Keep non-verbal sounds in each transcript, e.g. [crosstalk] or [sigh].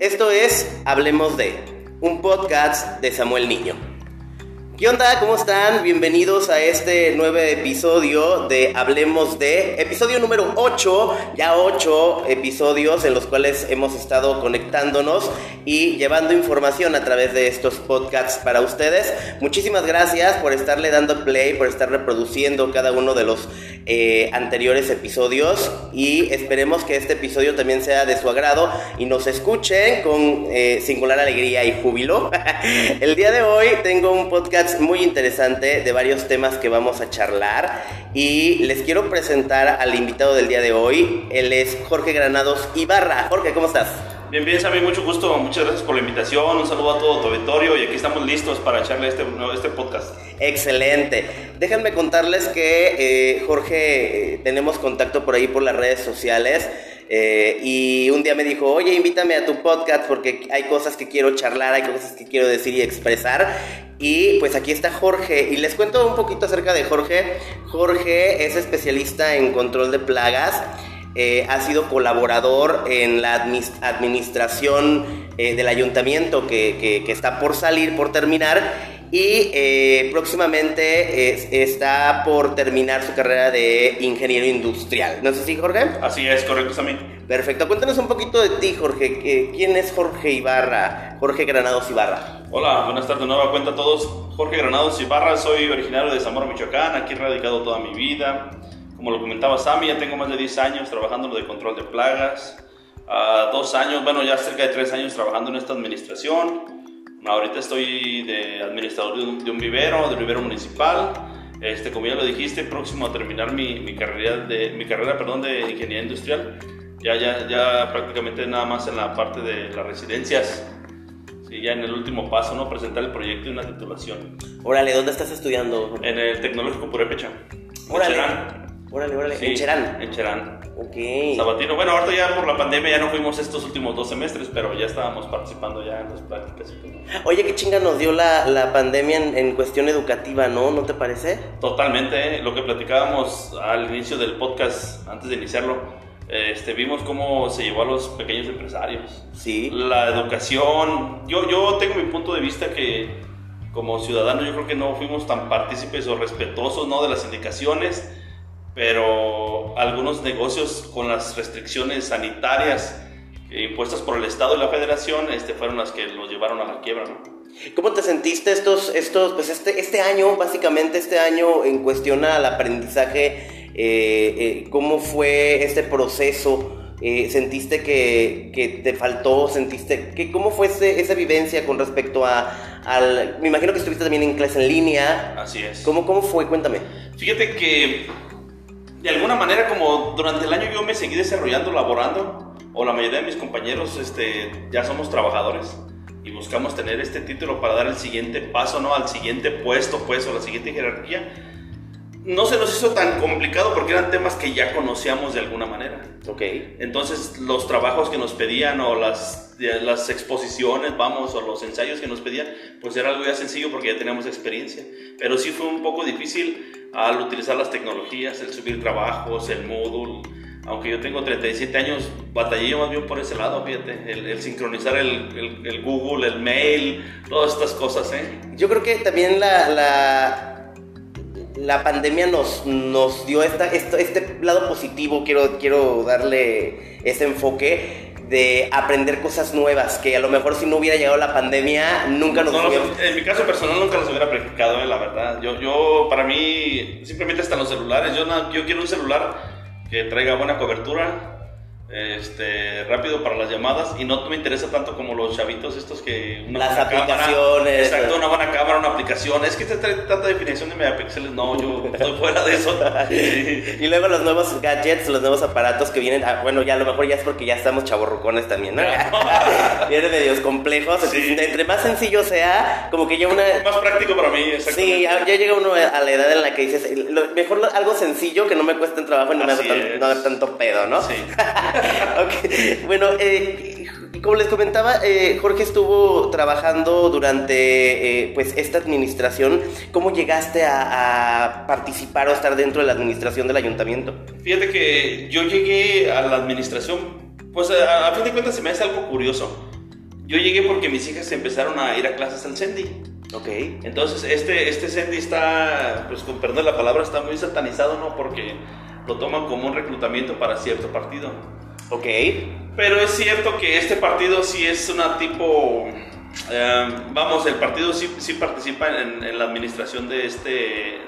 Esto es Hablemos de, un podcast de Samuel Niño. ¿Qué onda? ¿Cómo están? Bienvenidos a este nuevo episodio de Hablemos de, episodio número 8, ya 8 episodios en los cuales hemos estado conectándonos y llevando información a través de estos podcasts para ustedes. Muchísimas gracias por estarle dando play, por estar reproduciendo cada uno de los eh, anteriores episodios y esperemos que este episodio también sea de su agrado y nos escuchen con eh, singular alegría y júbilo. [laughs] El día de hoy tengo un podcast muy interesante de varios temas que vamos a charlar y les quiero presentar al invitado del día de hoy. Él es Jorge Granados Ibarra. Jorge, ¿cómo estás? Bien, bien, Sammy, mucho gusto, muchas gracias por la invitación, un saludo a todo tu auditorio y aquí estamos listos para echarle este, este podcast. Excelente. Déjenme contarles que eh, Jorge, eh, tenemos contacto por ahí por las redes sociales. Eh, y un día me dijo, oye, invítame a tu podcast porque hay cosas que quiero charlar, hay cosas que quiero decir y expresar. Y pues aquí está Jorge. Y les cuento un poquito acerca de Jorge. Jorge es especialista en control de plagas. Eh, ha sido colaborador en la administración eh, del ayuntamiento que, que está por salir, por terminar y eh, próximamente está por terminar su carrera de ingeniero industrial. ¿No sé si Jorge? Así es, correcto también. Perfecto, cuéntanos un poquito de ti, Jorge. ¿Quién es Jorge Ibarra? Jorge Granados Ibarra. Hola, buenas tardes, nueva cuenta a todos. Jorge Granados Ibarra, soy originario de Zamora, Michoacán, aquí he radicado toda mi vida. Como lo comentaba Sammy, ya tengo más de 10 años trabajando en lo de control de plagas. Uh, dos años, bueno, ya cerca de tres años trabajando en esta administración. Ahorita estoy de administrador de un, vivero, de vivero municipal. Este, como ya lo dijiste, próximo a terminar mi, mi carrera, de, mi carrera perdón, de ingeniería industrial. Ya, ya, ya prácticamente nada más en la parte de las residencias. Sí, ya en el último paso, ¿no? Presentar el proyecto y una titulación. Órale, ¿dónde estás estudiando? En el Tecnológico Purépecha. Órale. Órale, órale. Sí, en Cherán. En Cherán. Ok. Sabatino. Bueno, ahorita ya por la pandemia ya no fuimos estos últimos dos semestres, pero ya estábamos participando ya en las prácticas. Oye, qué chinga nos dio la, la pandemia en, en, cuestión educativa, ¿no? ¿No te parece? Totalmente. ¿eh? Lo que platicábamos al inicio del podcast, antes de iniciarlo, este, vimos cómo se llevó a los pequeños empresarios. Sí. La educación. Yo, yo tengo mi punto de vista que como ciudadanos yo creo que no fuimos tan partícipes o respetuosos ¿no? de las indicaciones pero algunos negocios con las restricciones sanitarias impuestas por el Estado y la Federación este, fueron las que los llevaron a la quiebra. ¿no? ¿Cómo te sentiste estos, estos, pues este, este año, básicamente este año en cuestión al aprendizaje? Eh, eh, ¿Cómo fue este proceso? Eh, ¿Sentiste que, que, te faltó? ¿Sentiste que, cómo fue ese, esa vivencia con respecto a, al... Me imagino que estuviste también en clase en línea. Así es. ¿Cómo, cómo fue? Cuéntame. Fíjate que de alguna manera como durante el año yo me seguí desarrollando, laborando, o la mayoría de mis compañeros este, ya somos trabajadores y buscamos tener este título para dar el siguiente paso, ¿no? Al siguiente puesto, pues, o la siguiente jerarquía. No se nos hizo tan complicado porque eran temas que ya conocíamos de alguna manera. Ok. Entonces, los trabajos que nos pedían o las, las exposiciones, vamos, o los ensayos que nos pedían, pues era algo ya sencillo porque ya teníamos experiencia. Pero sí fue un poco difícil al utilizar las tecnologías, el subir trabajos, el Moodle. Aunque yo tengo 37 años, batallé más bien por ese lado, fíjate, el, sincronizar el, el, Google, el mail, todas estas cosas, ¿eh? Yo creo que también la, la, la pandemia nos, nos dio esta, este lado positivo, quiero, quiero darle ese enfoque, de aprender cosas nuevas, que a lo mejor si no hubiera llegado la pandemia, nunca nos no, En mi caso personal nunca los hubiera practicado, eh, la verdad. Yo, yo, para mí, simplemente hasta los celulares, yo, yo quiero un celular que traiga buena cobertura, este, rápido para las llamadas y no me interesa tanto como los chavitos estos que una las aplicaciones exacto una buena cámara una aplicación. Es que te trae tanta definición de megapíxeles. No yo estoy fuera de eso. [laughs] Y luego los nuevos gadgets los nuevos aparatos que vienen ah, bueno ya a lo mejor ya es porque ya estamos chaborrucones también ¿no? [laughs] vienen medios complejos entre más sencillo sea como que ya una más práctico para mí sí ya, llega uno a la edad en la que dices mejor algo sencillo que no me cueste trabajo y no me haga tanto pedo ¿no? sí [laughs] [laughs] okay. Bueno, eh, como les comentaba, eh, Jorge estuvo trabajando durante eh, pues esta administración. ¿Cómo llegaste a, participar o estar dentro de la administración del ayuntamiento? Fíjate que yo llegué a la administración, pues a, fin de cuentas se me hace algo curioso. Yo llegué porque mis hijas empezaron a ir a clases al Sendy. Ok. Entonces, este, este Sendy está, pues con perdón la palabra, está muy satanizado, ¿no? Porque lo toman como un reclutamiento para cierto partido. Ok. Pero es cierto que este partido sí es una tipo... eh, vamos, el partido sí, sí participa en, en la administración de este,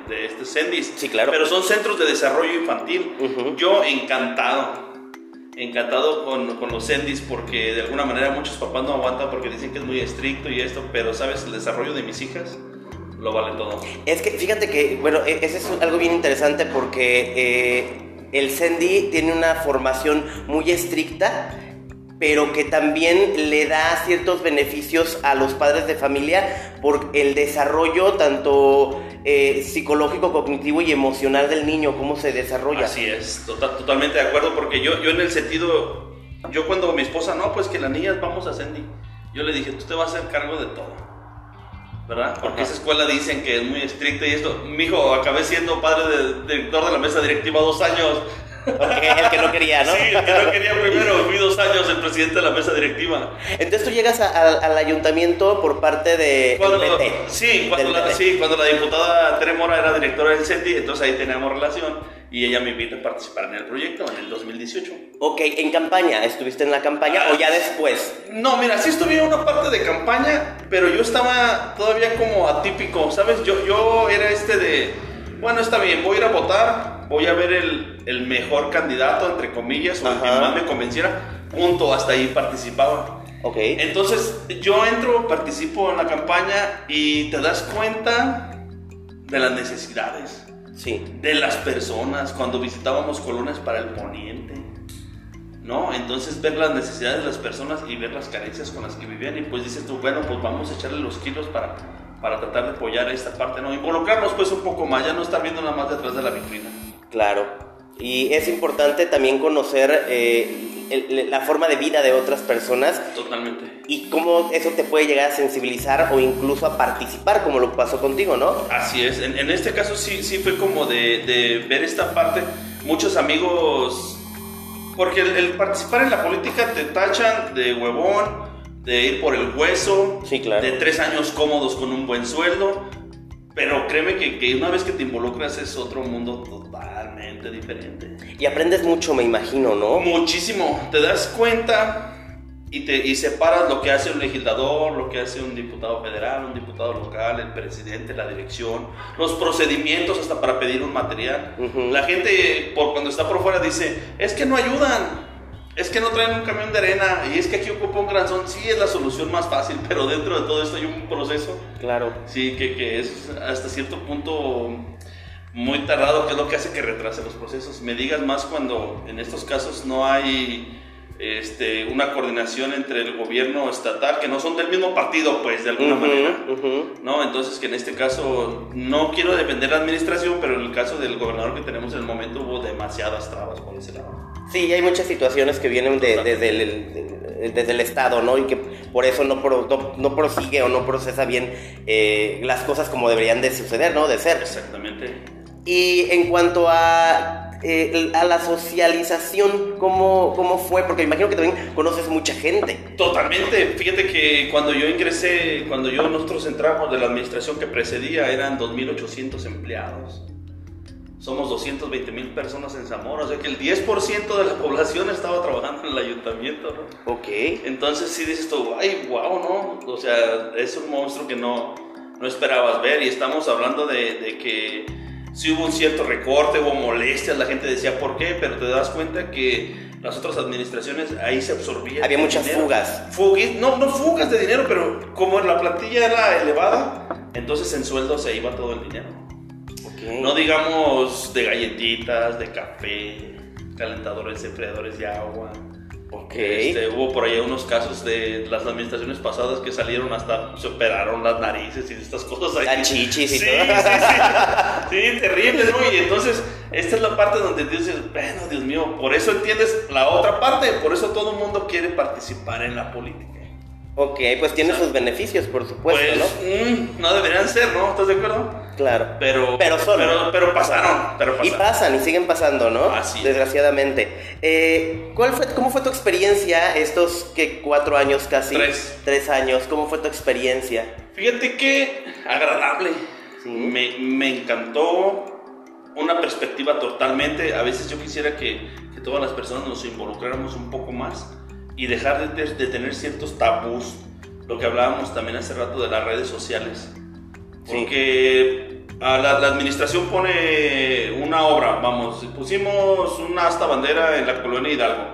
de este Sendis. Sí, claro. Pero son centros de desarrollo infantil. Ujú. Yo encantado. Encantado con, con los Sendis porque de alguna manera muchos papás no aguantan porque dicen que es muy estricto y esto, pero sabes, el desarrollo de mis hijas lo vale todo. Es que fíjate que, bueno, e- ese es algo bien interesante porque eh, el Sendy tiene una formación muy estricta, pero que también le da ciertos beneficios a los padres de familia por el desarrollo tanto eh, psicológico, cognitivo y emocional del niño, cómo se desarrolla. Así es, tota- totalmente de acuerdo, porque yo, yo en el sentido, yo cuando mi esposa, no, pues que las niñas vamos a Sandy, yo le dije, tú te vas a hacer cargo de todo, ¿verdad? Porque Ajá. esa escuela dicen que es muy estricta y esto, mi hijo, acabé siendo padre de, director de la mesa directiva dos años. Porque el que no quería, ¿no? Sí, el que no quería primero, fui dos años el presidente de la mesa directiva. Entonces tú llegas a- a- al ayuntamiento por parte de Cuando, PT. sí, cuando la, PT. sí, cuando la diputada Tere Mora era directora del CETI, entonces ahí teníamos relación y ella me invita a participar en el proyecto en el 2018. Ok, en campaña, ¿estuviste en la campaña o ya después? No, mira, sí estuve en una parte de campaña, pero yo estaba todavía como atípico, ¿sabes? Yo, yo era este de, bueno, está bien, voy a ir a votar, voy a ver el, el mejor candidato, entre comillas, o el que Ajá. más me convenciera, punto, hasta ahí participaba. Ok. Entonces, yo entro, participo en la campaña y te das cuenta de las necesidades Sí. de las personas cuando visitábamos colonias para el poniente. ¿No? Entonces ver las necesidades de las personas y ver las carencias con las que vivían y pues dices tú, bueno, pues vamos a echarle los kilos para, para tratar de apoyar esta parte, ¿no? Involucrarnos pues un poco más, ya no estar viendo nada más detrás de la vitrina. Claro. Y es importante también conocer eh, el- la forma de vida de otras personas Totalmente. y cómo eso te puede llegar a sensibilizar o incluso a participar, como lo pasó contigo, ¿no? Así es, en, en este caso sí, sí fue como de, de ver esta parte, muchos amigos, porque el, el participar en la política te tachan de huevón, de ir por el hueso, Sí, claro. de tres años cómodos con un buen sueldo, pero créeme que, que una vez que te involucras es otro mundo totalmente diferente. Y aprendes mucho, me imagino, ¿no? Muchísimo, te das cuenta y, te, y separas lo que hace un legislador, lo que hace un diputado federal, un diputado local, el presidente, la dirección, los procedimientos hasta para pedir un material. Ujú. La gente por cuando está por fuera dice, es que no ayudan, es que no traen un camión de arena y es que aquí ocupa un granzón. Sí, es la solución más fácil, [laughs] pero dentro de todo esto hay un proceso, Claro. sí, que, que es hasta cierto punto muy tardado, que es lo que hace que retrase los procesos. Me digas más cuando en estos casos no hay este, una coordinación entre el gobierno estatal, que no son del mismo partido, pues, de alguna Ujú, manera. ujú. ¿no? Entonces que en este caso no quiero defender la administración, pero en el caso del gobernador que tenemos en el momento hubo demasiadas trabas por ese lado. Sí, hay muchas situaciones que vienen de- desde, el, el- desde el Estado, ¿no? Y que por eso no, pro- no, no prosigue o no procesa bien eh, las cosas como deberían de suceder, ¿no? De ser. Exactamente. Y en cuanto a, eh, a la socialización, ¿cómo, ¿cómo fue? Porque me imagino que también conoces mucha gente. Totalmente. Fíjate que cuando yo ingresé, cuando yo nosotros entramos de la administración que precedía, eran 2.800 empleados. Somos 220 mil personas en Zamora, o sea que el 10% de la población estaba trabajando en el ayuntamiento, ¿no? Ok. Entonces sí dices tú, ay, wow, ¿no? O sea, es un monstruo que no, no esperabas ver y estamos hablando de, de que sí hubo un cierto recorte, hubo molestias, la gente decía por qué, pero te das cuenta que las otras administraciones ahí se absorbía. Había muchas dinero. fugas. No, no fugas de dinero, pero como la plantilla era elevada, entonces en sueldo se iba todo el dinero. No digamos de galletitas, de café, calentadores, enfriadores de agua. Ok. Este, hubo por ahí unos casos de las administraciones pasadas que salieron hasta, se operaron las narices y estas cosas ahí. Chichis y sí, todo. Sí, sí, sí, terrible, ¿no? Y entonces, esta es la parte donde dices, bueno, Dios mío, por eso entiendes la otra parte, por eso todo el mundo quiere participar en la política. Ok, pues tiene sus beneficios, por supuesto, Pues, ¿no? mm, no deberían ser, ¿no? ¿Estás de acuerdo? Claro. Pero, Pero son. Pero, pero pasaron. Pero Y pasaron. pasan y siguen pasando, ¿no? Así es. Desgraciadamente. Eh, ¿cuál fue, ¿Cómo fue tu experiencia estos que cuatro años casi? Tres. Tres años. ¿Cómo fue tu experiencia? Fíjate que agradable. Sí. Me, me encantó una perspectiva totalmente. A veces yo quisiera que, que todas las personas nos involucráramos un poco más y dejar de, de tener ciertos tabús. Lo que hablábamos también hace rato de las redes sociales. Porque a la, administración pone una obra, vamos, pusimos una asta bandera en la colonia Hidalgo.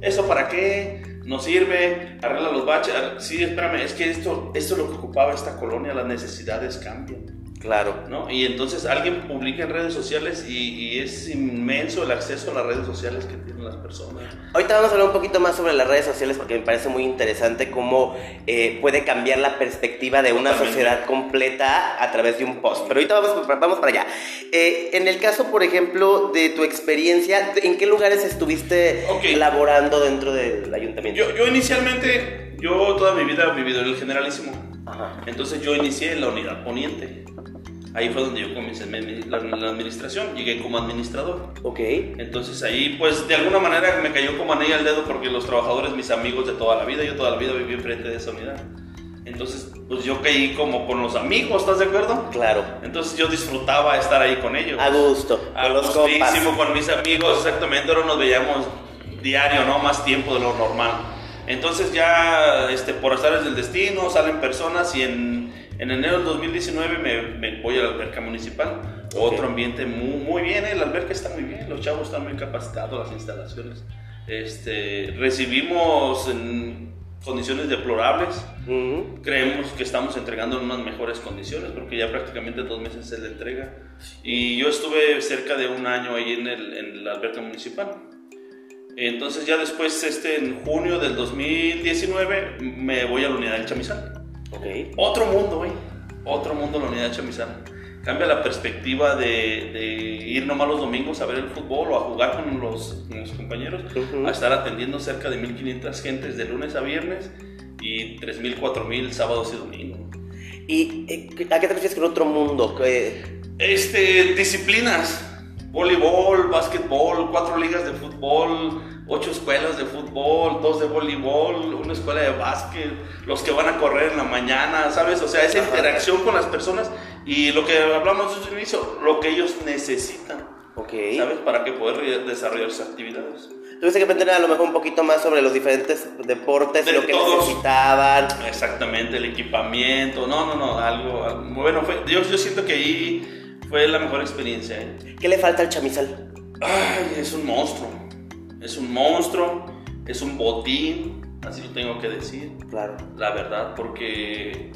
¿Eso para qué? ¿Nos sirve? ¿Arregla los baches? Sí, espérame, es que esto, esto es lo que ocupaba esta colonia, las necesidades cambian. Claro. ¿no? Y entonces alguien publica en redes sociales y, y es inmenso el acceso a las redes sociales que tienen las personas. Ahorita vamos a hablar un poquito más sobre las redes sociales porque me parece muy interesante cómo eh, puede cambiar la perspectiva de una sociedad completa a través de un post. Pero ahorita vamos, vamos para allá. Eh, en el caso, por ejemplo, de tu experiencia, ¿en qué lugares estuviste laborando dentro del ayuntamiento? Yo, yo inicialmente, yo toda mi vida he vivido en el generalísimo. Ajá. Entonces yo inicié en la unidad poniente. Ahí fue donde yo comencé la, la administración, llegué como administrador. Ok. Entonces ahí pues de alguna manera me cayó como anilla al dedo porque los trabajadores, mis amigos de toda la vida, yo toda la vida viví enfrente de esa unidad. Entonces pues yo caí como con los amigos, ¿estás de acuerdo? Claro. Entonces yo disfrutaba estar ahí con ellos. A gusto. A los compas. gustísimo, con mis amigos, exactamente, ahora nos veíamos diario, ¿no? Más tiempo de lo normal. Entonces ya, este, por azares del destino, salen personas y en, en enero del 2019 me, me voy a la alberca municipal. Otro ambiente muy, muy bien, ¿eh? la alberca está muy bien, los chavos están muy capacitados, las instalaciones. Este, recibimos en condiciones deplorables, Ujú. creemos que estamos entregando en unas mejores condiciones porque ya prácticamente dos meses se le entrega y yo estuve cerca de un año ahí en, el, en la alberca municipal entonces ya después este en junio del 2019 me voy a la unidad del chamizal Ok. otro mundo güey otro mundo la unidad del chamizal cambia la perspectiva de, de ir nomás los domingos a ver el fútbol o a jugar con los, con los compañeros a estar atendiendo cerca de 1500 gentes de lunes a viernes y 3000 4000 sábados y domingos ¿Y eh, a qué te refieres con otro mundo? ¿Qué- Este, disciplinas. Voleibol, básquetbol, cuatro ligas de fútbol, ocho escuelas de fútbol, dos de voleibol, una escuela de básquet, los que van a correr en la mañana, ¿sabes? O sea, esa Ajá. interacción con las personas y lo que hablamos desde el inicio, lo que ellos necesitan, Ok. ¿sabes? Para que poder desarrollar sus actividades. Tuviste que aprender a lo mejor un poquito más sobre los diferentes deportes, De lo que todos. necesitaban. Exactamente, el equipamiento, no, no, no, algo, algo- bueno, fue, yo, yo siento que ahí fue la mejor experiencia, ¿eh? ¿Qué le falta al chamizal? Ay, es un monstruo. Es un monstruo, es un botín, así lo tengo que decir, Claro. la verdad, porque eh,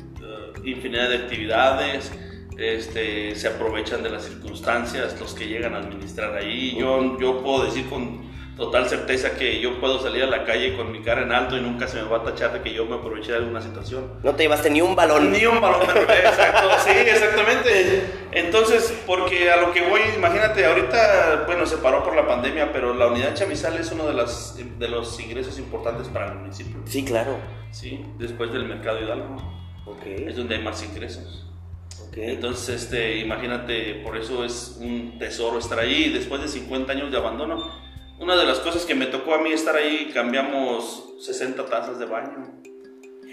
infinidad de actividades, este, se aprovechan de las circunstancias, los que llegan a administrar ahí. Yo, yo puedo decir con total certeza que yo puedo salir a la calle con mi cara en alto y nunca se me va a tachar de que yo me aproveché de alguna situación. No te llevaste ni un balón. Ni un balón de [laughs] exacto, sí, exactamente. Entonces, porque a lo que voy, imagínate, ahorita, bueno, se paró por la pandemia, pero la unidad chamizal es uno de, las, de los ingresos importantes para el municipio, Sí, claro. ¿sí? Después del mercado Hidalgo, Ok. es donde hay más ingresos. Entonces, este, imagínate, por eso es un tesoro estar ahí, después de 50 años de abandono. Una de las cosas que me tocó a mí estar ahí, cambiamos 60 tazas de baño.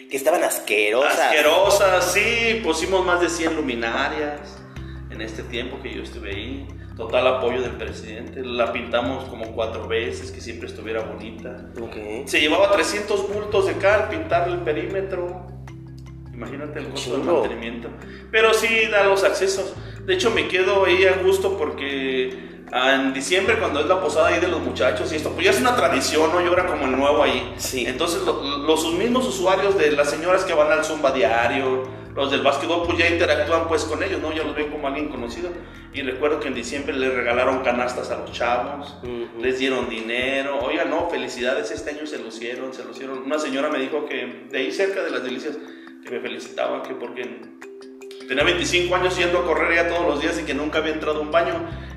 Que estaban asquerosas. Asquerosas, sí, pusimos más de 100 luminarias en este tiempo que yo estuve ahí. Total apoyo del presidente. La pintamos como cuatro veces, que siempre estuviera bonita. Ok. Se llevaba 300 bultos de cal, pintar el perímetro. Imagínate el costo del mantenimiento. Pero sí da los accesos. De hecho, me quedo ahí a gusto porque en diciembre, cuando es la posada ahí de los muchachos y esto, pues ya es una tradición, ¿no? Yo era como el nuevo ahí. Sí. Entonces, lo- los mismos usuarios de las señoras que van al Zumba diario, los del básquetbol, pues ya interactúan pues con ellos, ¿no? Ya los ven como alguien conocido. Y recuerdo que en diciembre les regalaron canastas a los chavos, Ujú. les dieron dinero. Oiga, no, felicidades, este año se lucieron, se lucieron. Una señora me dijo que de ahí cerca de las delicias, que me felicitaban, que porque tenía 25 años yendo a correr ya todos los días y que nunca había entrado a un baño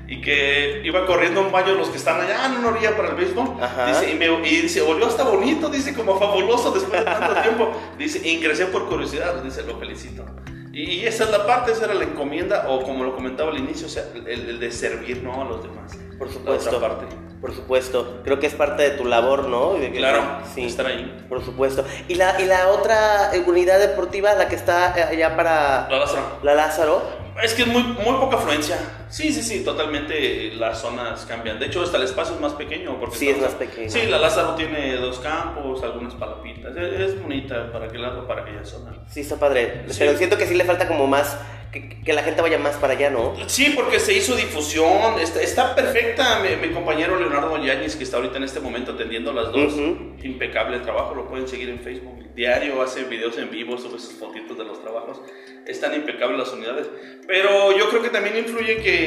y que iba corriendo un baño los que están allá en una orilla para el béisbol. Dice, y, me, y dice, volvió hasta bonito, dice, como fabuloso después de tanto [laughs] tiempo. Dice, ingresé por curiosidad, dice, lo felicito. Y esa es la parte, esa era la encomienda, o como lo comentaba al inicio, o sea, el, el de servir ¿no? a los demás. Por supuesto. La otra parte. Por supuesto, creo que es parte de tu labor, ¿no? Claro, estar ahí. Por supuesto. ¿Y la, y la otra eh, unidad deportiva, la que está eh, allá para La Lázaro. la Lázaro? Es que es muy, muy poca afluencia. Sí, sí, sí, totalmente las zonas cambian. De hecho, hasta el espacio es más pequeño. Porque Sí, es más pequeño. Sí, la Lázaro tiene dos campos, algunas palapitas. Es, es bonita para aquel lado, para aquella zona. Sí, está padre. Sí. Pero siento que sí le falta como más, que, que la gente vaya más para allá, ¿no? Sí, porque se hizo difusión, está, está perfecta. Mi, mi compañero Leonardo Yáñez, que está ahorita en este momento atendiendo las dos, Ujú. impecable trabajo, lo pueden seguir en Facebook. Diario hace videos en vivo, sube sus fotitos de los trabajos. Están impecables las unidades. Pero yo creo que también influye que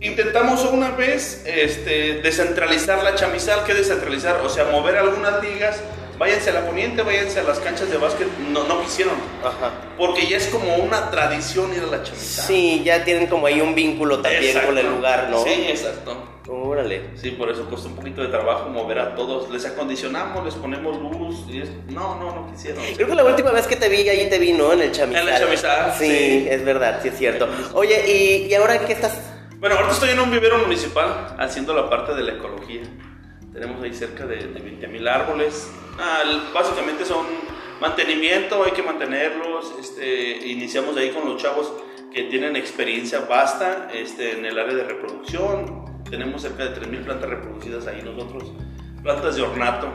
intentamos una vez este, descentralizar la chamizal. ¿Qué descentralizar? O sea, mover algunas ligas. Váyanse a la poniente, váyanse a las canchas de básquet. No, no quisieron. Ajá. Porque ya es como una tradición ir a la chamizal. Sí, ya tienen como ahí un vínculo también Exacto. con el lugar, ¿no? Sí, exacto. Órale. Sí, por eso costó un poquito de trabajo mover a todos. Les acondicionamos, les ponemos luz. Y es... No, no, no quisieron. Creo que la última vez que te vi, ahí te vi, ¿no? En el chamizal. En el chamizal, Sí, sí. es verdad, sí es cierto. Oye, ¿y, y ahora qué estás? Bueno, ahorita estoy en un vivero municipal haciendo la parte de la ecología. Tenemos ahí cerca de, de 20 mil árboles. Ah, básicamente son mantenimiento, hay que mantenerlos. Este, iniciamos ahí con los chavos que tienen experiencia vasta este, en el área de reproducción. Tenemos cerca de 3 mil plantas reproducidas ahí nosotros. Plantas de ornato.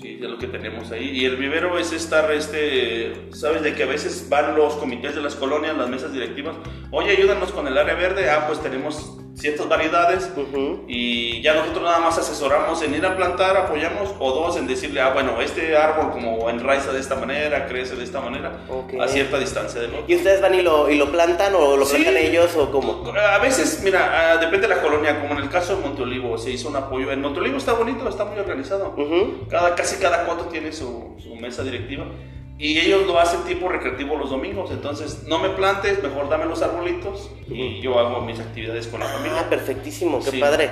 Sí, es lo que tenemos ahí. Y el vivero es estar, este, sabes, de que a veces van los comités de las colonias, las mesas directivas. Oye, ayúdanos con el área verde. Ah, pues tenemos ciertas variedades. Ujú. Y ya nosotros nada más asesoramos en ir a plantar, apoyamos, o dos en decirle, ah, bueno, este árbol como enraiza de esta manera, crece de esta manera, Ok. a cierta distancia del otro. ¿Y ustedes van y lo, y lo plantan o lo Sí. plantan ellos o cómo? A veces, mira, ah, depende de la colonia, como en el caso de Montolivo, se hizo un apoyo. En Montolivo está bonito, está muy organizado. Ujú. Cada, casi cada cuarto tiene su, su mesa directiva. Y ellos lo hacen tipo recreativo los domingos. Entonces, no me plantes, mejor dame los arbolitos y yo hago mis actividades con la Ah, familia. perfectísimo, qué Sí. padre.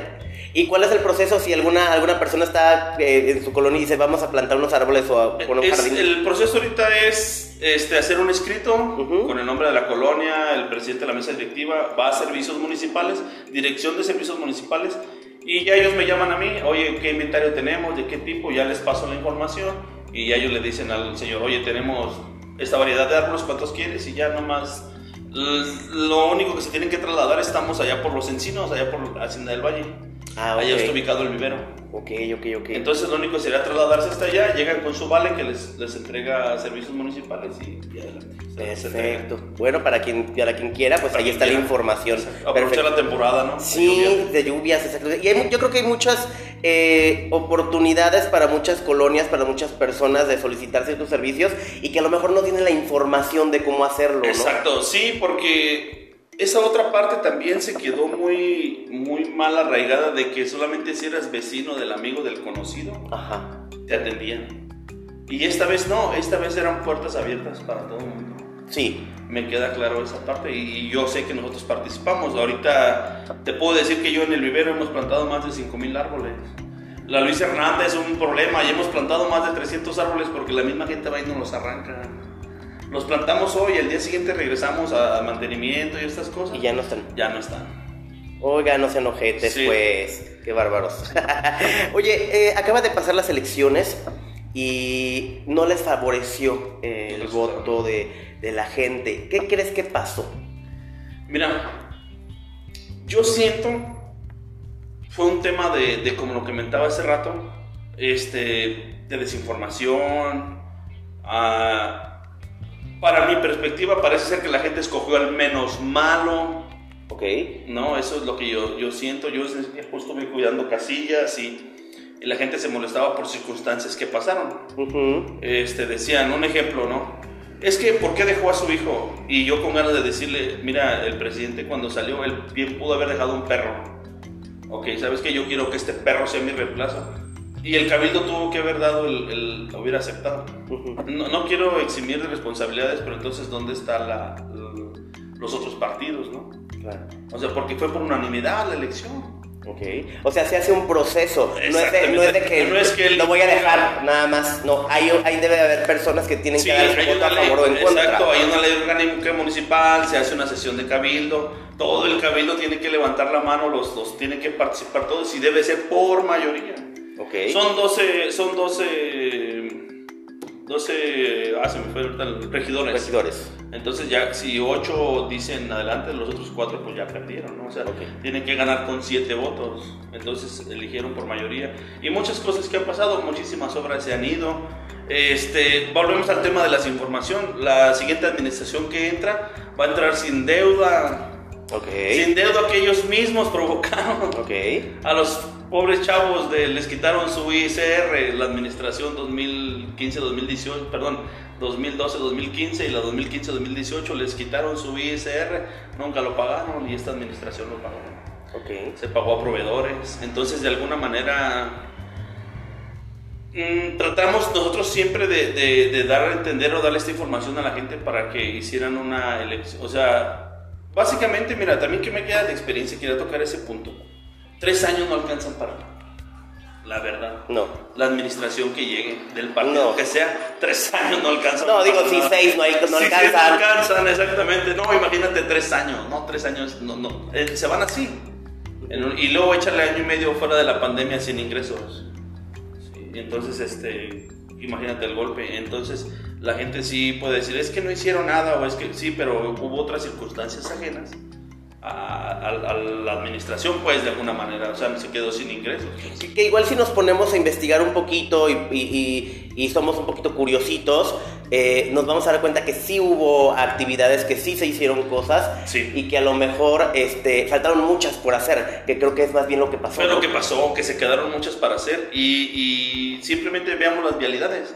¿Y cuál es el proceso si alguna, alguna persona está eh, en su colonia y dice vamos a plantar unos árboles o a poner un Es- jardín? el proceso ahorita es este, hacer un escrito Ujú. con el nombre de la colonia, el presidente de la mesa directiva, va a servicios municipales, dirección de servicios municipales, y ya ellos me llaman a mí, oye, ¿qué inventario tenemos? ¿De qué tipo? Ya les paso la información, y ellos le dicen al señor, oye, tenemos esta variedad de árboles, ¿cuántos quieres? Y ya nomás, lo único que se tienen que trasladar, estamos allá por los encinos, allá por la Hacienda del Valle. Ah, Allá ok. está ubicado el vivero. Ok, ok, ok. Entonces lo único sería trasladarse hasta allá, llegan con su vale que les, les entrega servicios municipales y, y adelante. Perfecto. Bueno, para quien, para quien quiera, pues Para ahí está la información. Aprovechar Perfecto. la temporada, ¿no? Sí, de lluvias, exacto. Y hay yo creo que hay muchas eh, oportunidades para muchas colonias, para muchas personas de solicitar ciertos servicios y que a lo mejor no tienen la información de cómo hacerlo, ¿no? Exacto, sí, porque esa otra parte también se quedó muy, muy mal arraigada de que solamente si eras vecino del amigo del conocido, Ajá. te atendían. Y esta vez no, esta vez eran puertas abiertas para todo el mundo. Sí. Me queda claro esa parte y, yo sé que nosotros participamos. Ahorita te puedo decir que yo en el vivero hemos plantado más de 5.000 árboles. La Luis Hernández es un problema y hemos plantado más de 300 árboles porque la misma gente va y nos los arranca. Los plantamos hoy, el día siguiente regresamos a mantenimiento y estas cosas. Y ya no están. Ya no están. Oiga, no sean ojetes, Sí. pues. Qué bárbaros. [laughs] Oye, eh, acaba de pasar las elecciones y no les favoreció eh, el voto de, de la gente. ¿Qué crees que pasó? Mira, yo siento, fue un tema de, de como lo que comentaba hace rato, este, de desinformación. ah, para mi perspectiva parece ser que la gente escogió al menos malo, Ok. ¿no? Eso es lo que yo, yo siento. Yo tiempo estuve cuidando casillas y, y la gente se molestaba por circunstancias que pasaron este, decían, un ejemplo, ¿no? Es que, ¿por qué dejó a su hijo? Y yo con ganas de decirle, mira, el presidente cuando salió, él bien pudo haber dejado un perro. Ok, ¿sabes qué? Yo quiero que este perro sea mi reemplazo. Y el cabildo tuvo que haber dado el, el- hubiera aceptado. No, no quiero eximir de responsabilidades, pero entonces, ¿dónde están la, los otros partidos, no? Claro. O sea, porque fue por unanimidad la elección. Ok. O sea, se hace un proceso. No es de, no es de que, No es que lo voy a dejar nada más. No, ahí, ahí debe de haber personas que tienen Sí, que dar su voto a favor o en contra. exacto, hay una ley orgánica municipal, se hace una sesión de cabildo, todo el cabildo tiene que levantar la mano, los dos tienen que participar todos y debe ser por mayoría. Son 12, son 12, 12, ah, se me fue ahorita regidores. regidores. Entonces ya si 8 dicen adelante, los otros 4 pues ya perdieron, ¿no? O sea, tienen que ganar con 7 votos. Entonces eligieron por mayoría. Y muchas cosas que han pasado, muchísimas obras se han ido. Este, volvemos al tema de la desinformación. La siguiente administración que entra va a entrar sin deuda. Ok. Sin deuda que ellos mismos [laughs] provocaron. Ok. A los pobres chavos de, les quitaron su ICR, la administración 2015-2018, perdón, 2012-2015 y la 2015-2018 les quitaron su ISR, nunca lo pagaron y esta administración lo pagó. Ok. Se pagó a proveedores, entonces de alguna manera mm, tratamos nosotros siempre de, de- de dar a entender o darle esta información a la gente para que hicieran una elección, o sea, básicamente, mira, también que me queda de experiencia, quería tocar ese punto. Tres años no alcanzan para nada, la verdad No. la administración que llegue del partido No. que sea, tres [laughs] años no alcanzan. No, digo, si seis no hay- no Si seis alcanzan. no alcanzan, exactamente. No, imagínate tres años, no, tres años, no, no. Eh, se van así. Un- y luego échale año y medio fuera de la pandemia sin ingresos. Sí, y entonces, este, imagínate el golpe. Entonces, la gente sí puede decir, es que no hicieron nada, o es que sí, pero hubo otras circunstancias ajenas. A, a- a la administración, pues de alguna manera, o sea, se quedó sin ingresos. Que, que igual si nos ponemos a investigar un poquito y, y- y- y somos un poquito curiositos, eh, nos vamos a dar cuenta que sí hubo actividades, que sí se hicieron cosas Sí. y que a lo mejor este, faltaron muchas por hacer, que creo que es más bien lo que pasó. Fue lo ¿no? que pasó, que se quedaron muchas para hacer y, y simplemente veamos las vialidades.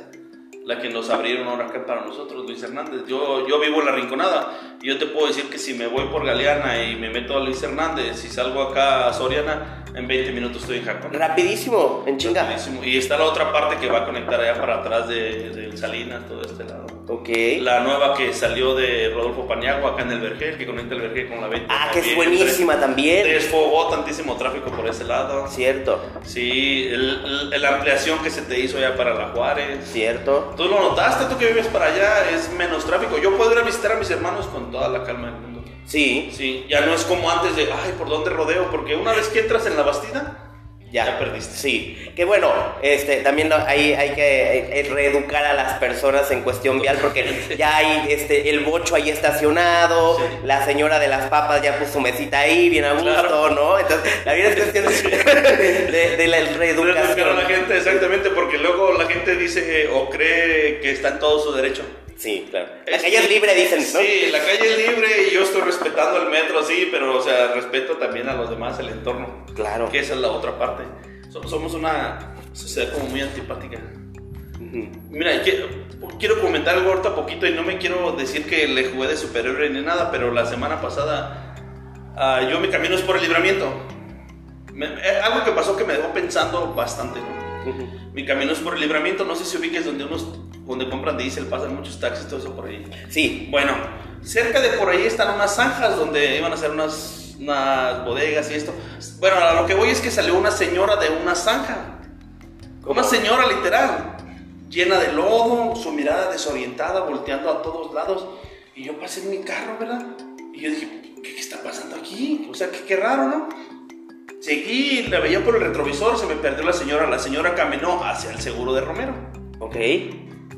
La que nos abrieron ahora acá para nosotros, Luis Hernández. Yo, yo vivo en la Rinconada y yo te puedo decir que si me voy por Galeana y me meto a Luis Hernández y salgo acá a Soriana, en 20 minutos estoy en Jacón. Rapidísimo, en chinga. Rapidísimo. Y está la otra parte que va a conectar allá para atrás de, de Salinas, todo este lado. Ok. La nueva que salió de Rodolfo Paniagua acá en el Vergel, que conecta el Vergel con la 20. Ah, que es buenísima también. Desfogó tantísimo tráfico por ese lado. Cierto, Sí, la ampliación que se te hizo ya para la Juárez. cierto. Tú lo notaste, tú que vives para allá, es menos tráfico. Yo puedo ir a visitar a mis hermanos con toda la calma del mundo. Sí, Sí, ya no es como antes de, ay, ¿por dónde rodeo? Porque una vez que entras en la Bastida, ya. Ya perdiste. Sí, que bueno, este, también lo- hay que eh, reeducar a las personas en cuestión vial porque [laughs] ya hay este, el bocho ahí estacionado, Sí. la señora de las papas ya puso su mesita ahí, bien a gusto, Claro. ¿no? Entonces, la vida es cuestión [laughs] de, de la Reeducar a reeducación. la gente, exactamente, porque luego la gente dice eh, o cree que está en todo su derecho. Sí, claro. La calle es libre, dicen, ¿no? Sí, la calle es libre y yo estoy respetando el metro, sí, pero, o sea, respeto también a los demás, el entorno. Claro. Que esa es la otra parte. So- Somos una sociedad como muy antipática. Mira, quiero, quiero comentar algo ahorita poquito y no me quiero decir que le jugué de superhéroe ni nada, pero la semana pasada ah, yo mi camino es por el libramiento. Me- eh, algo que pasó que me dejó pensando bastante, ¿no? Mi camino es por el libramiento, no sé si ubiques donde unos, donde compran diésel, pasan muchos taxis, todo eso por ahí. Sí, Bueno, cerca de por ahí están unas zanjas donde iban a hacer unas, unas bodegas y esto. Bueno, a lo que voy es que salió una señora de una zanja. Una señora literal, llena de lodo, su mirada desorientada, volteando a todos lados. Y yo pasé en mi carro, ¿verdad? Y yo dije, ¿qué, qué está pasando aquí? O sea, qué, qué raro, ¿no? Seguí, la veía por el retrovisor, se me perdió la señora. La señora caminó hacia el seguro de Romero. ok.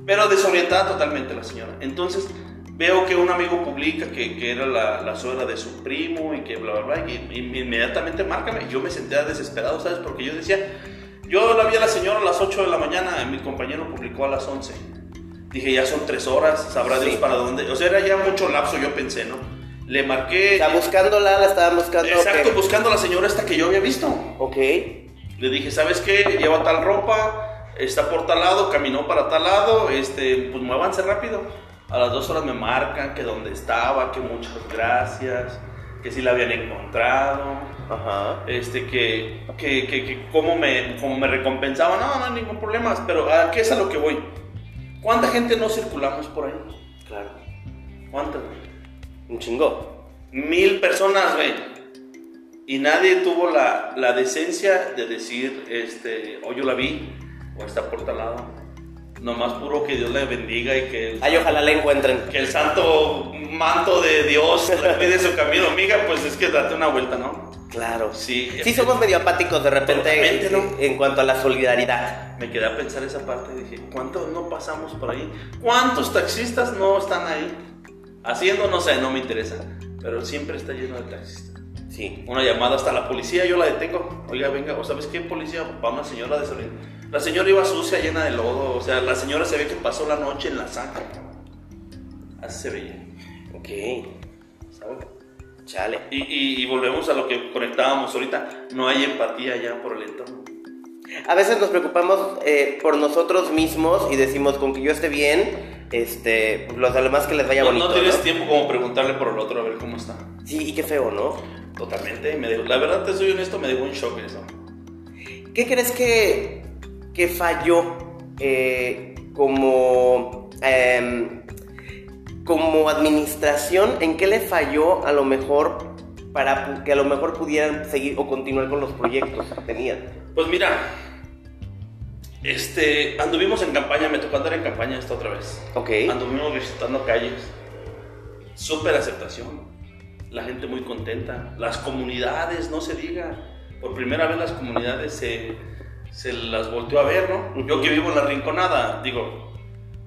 Pero desorientada totalmente la señora. Entonces veo que un amigo publica que, que era la, la suegra de su primo y que bla, bla, bla. Y, y inmediatamente márcame. Yo me sentía desesperado, ¿sabes? Porque yo decía, yo la vi a la señora a las 8 de la mañana, mi compañero publicó a las 11. Dije, ya son 3 horas, sabrá Dios Sí. para dónde. O sea, era ya mucho lapso, yo pensé, ¿no? Le marqué. O sea, buscándola, la estaban buscando. Exacto, buscando a la señora esta que yo había visto. Ok. Le dije, ¿sabes qué? Lleva tal ropa, está por tal lado, caminó para tal lado, este, pues muévanse rápido. A las dos horas me marcan que dónde estaba, que muchas gracias, que sí la habían encontrado, Ajá. este, que, que, que, que cómo, me, cómo me recompensaban. No, no hay ningún problema, pero ¿a qué es a lo que voy? ¿Cuánta gente no circulamos por ahí? Claro. ¿Cuántas? Un chingo. Mil personas, güey. y nadie tuvo la, la decencia de decir, este, o yo la vi, o está por tal lado. Nomás puro que Dios le bendiga y que... el- Ay, ojalá la encuentren. que el santo manto de Dios le cuide su camino. Amiga, pues es que date una vuelta, ¿no? Claro. Sí. Sí, somos medio apáticos de repente en, ¿no? en cuanto a la solidaridad. Me quedé a pensar esa parte y dije, ¿cuántos no pasamos por ahí? ¿Cuántos taxistas no están ahí? Haciendo, no sé, no me interesa. Pero siempre está lleno de taxistas. Sí. Una llamada hasta la policía, yo la detengo. Oiga, venga, ¿o sabes qué policía? Va una señora de Solín. La señora iba sucia, llena de lodo. O sea, la señora se ve que pasó la noche en la zanja. Así se veía. Ok. ¿sabes? Chale. Y, y- y volvemos a lo que conectábamos ahorita. No hay empatía ya por el entorno. A veces nos preocupamos eh, por nosotros mismos y decimos con que yo esté bien, este, pues, los demás que les vaya No, bonito. no tienes ¿no? tiempo como preguntarle por el otro a ver cómo está. Sí, y qué feo, ¿no? Totalmente. Me dejó- la verdad, te soy honesto, me dejó un shock eso. ¿Qué crees que, que falló eh, como, em, como administración? ¿En qué le falló a lo mejor para que a lo mejor pudieran seguir o continuar con los proyectos que tenían? Pues mira, este, anduvimos en campaña, me tocó andar en campaña esta otra vez. Ok. Anduvimos visitando calles. Súper aceptación. La gente muy contenta. Las comunidades, no se diga. Por primera vez las comunidades se, se las volteó a ver, ¿no? Yo que vivo en la Rinconada, digo,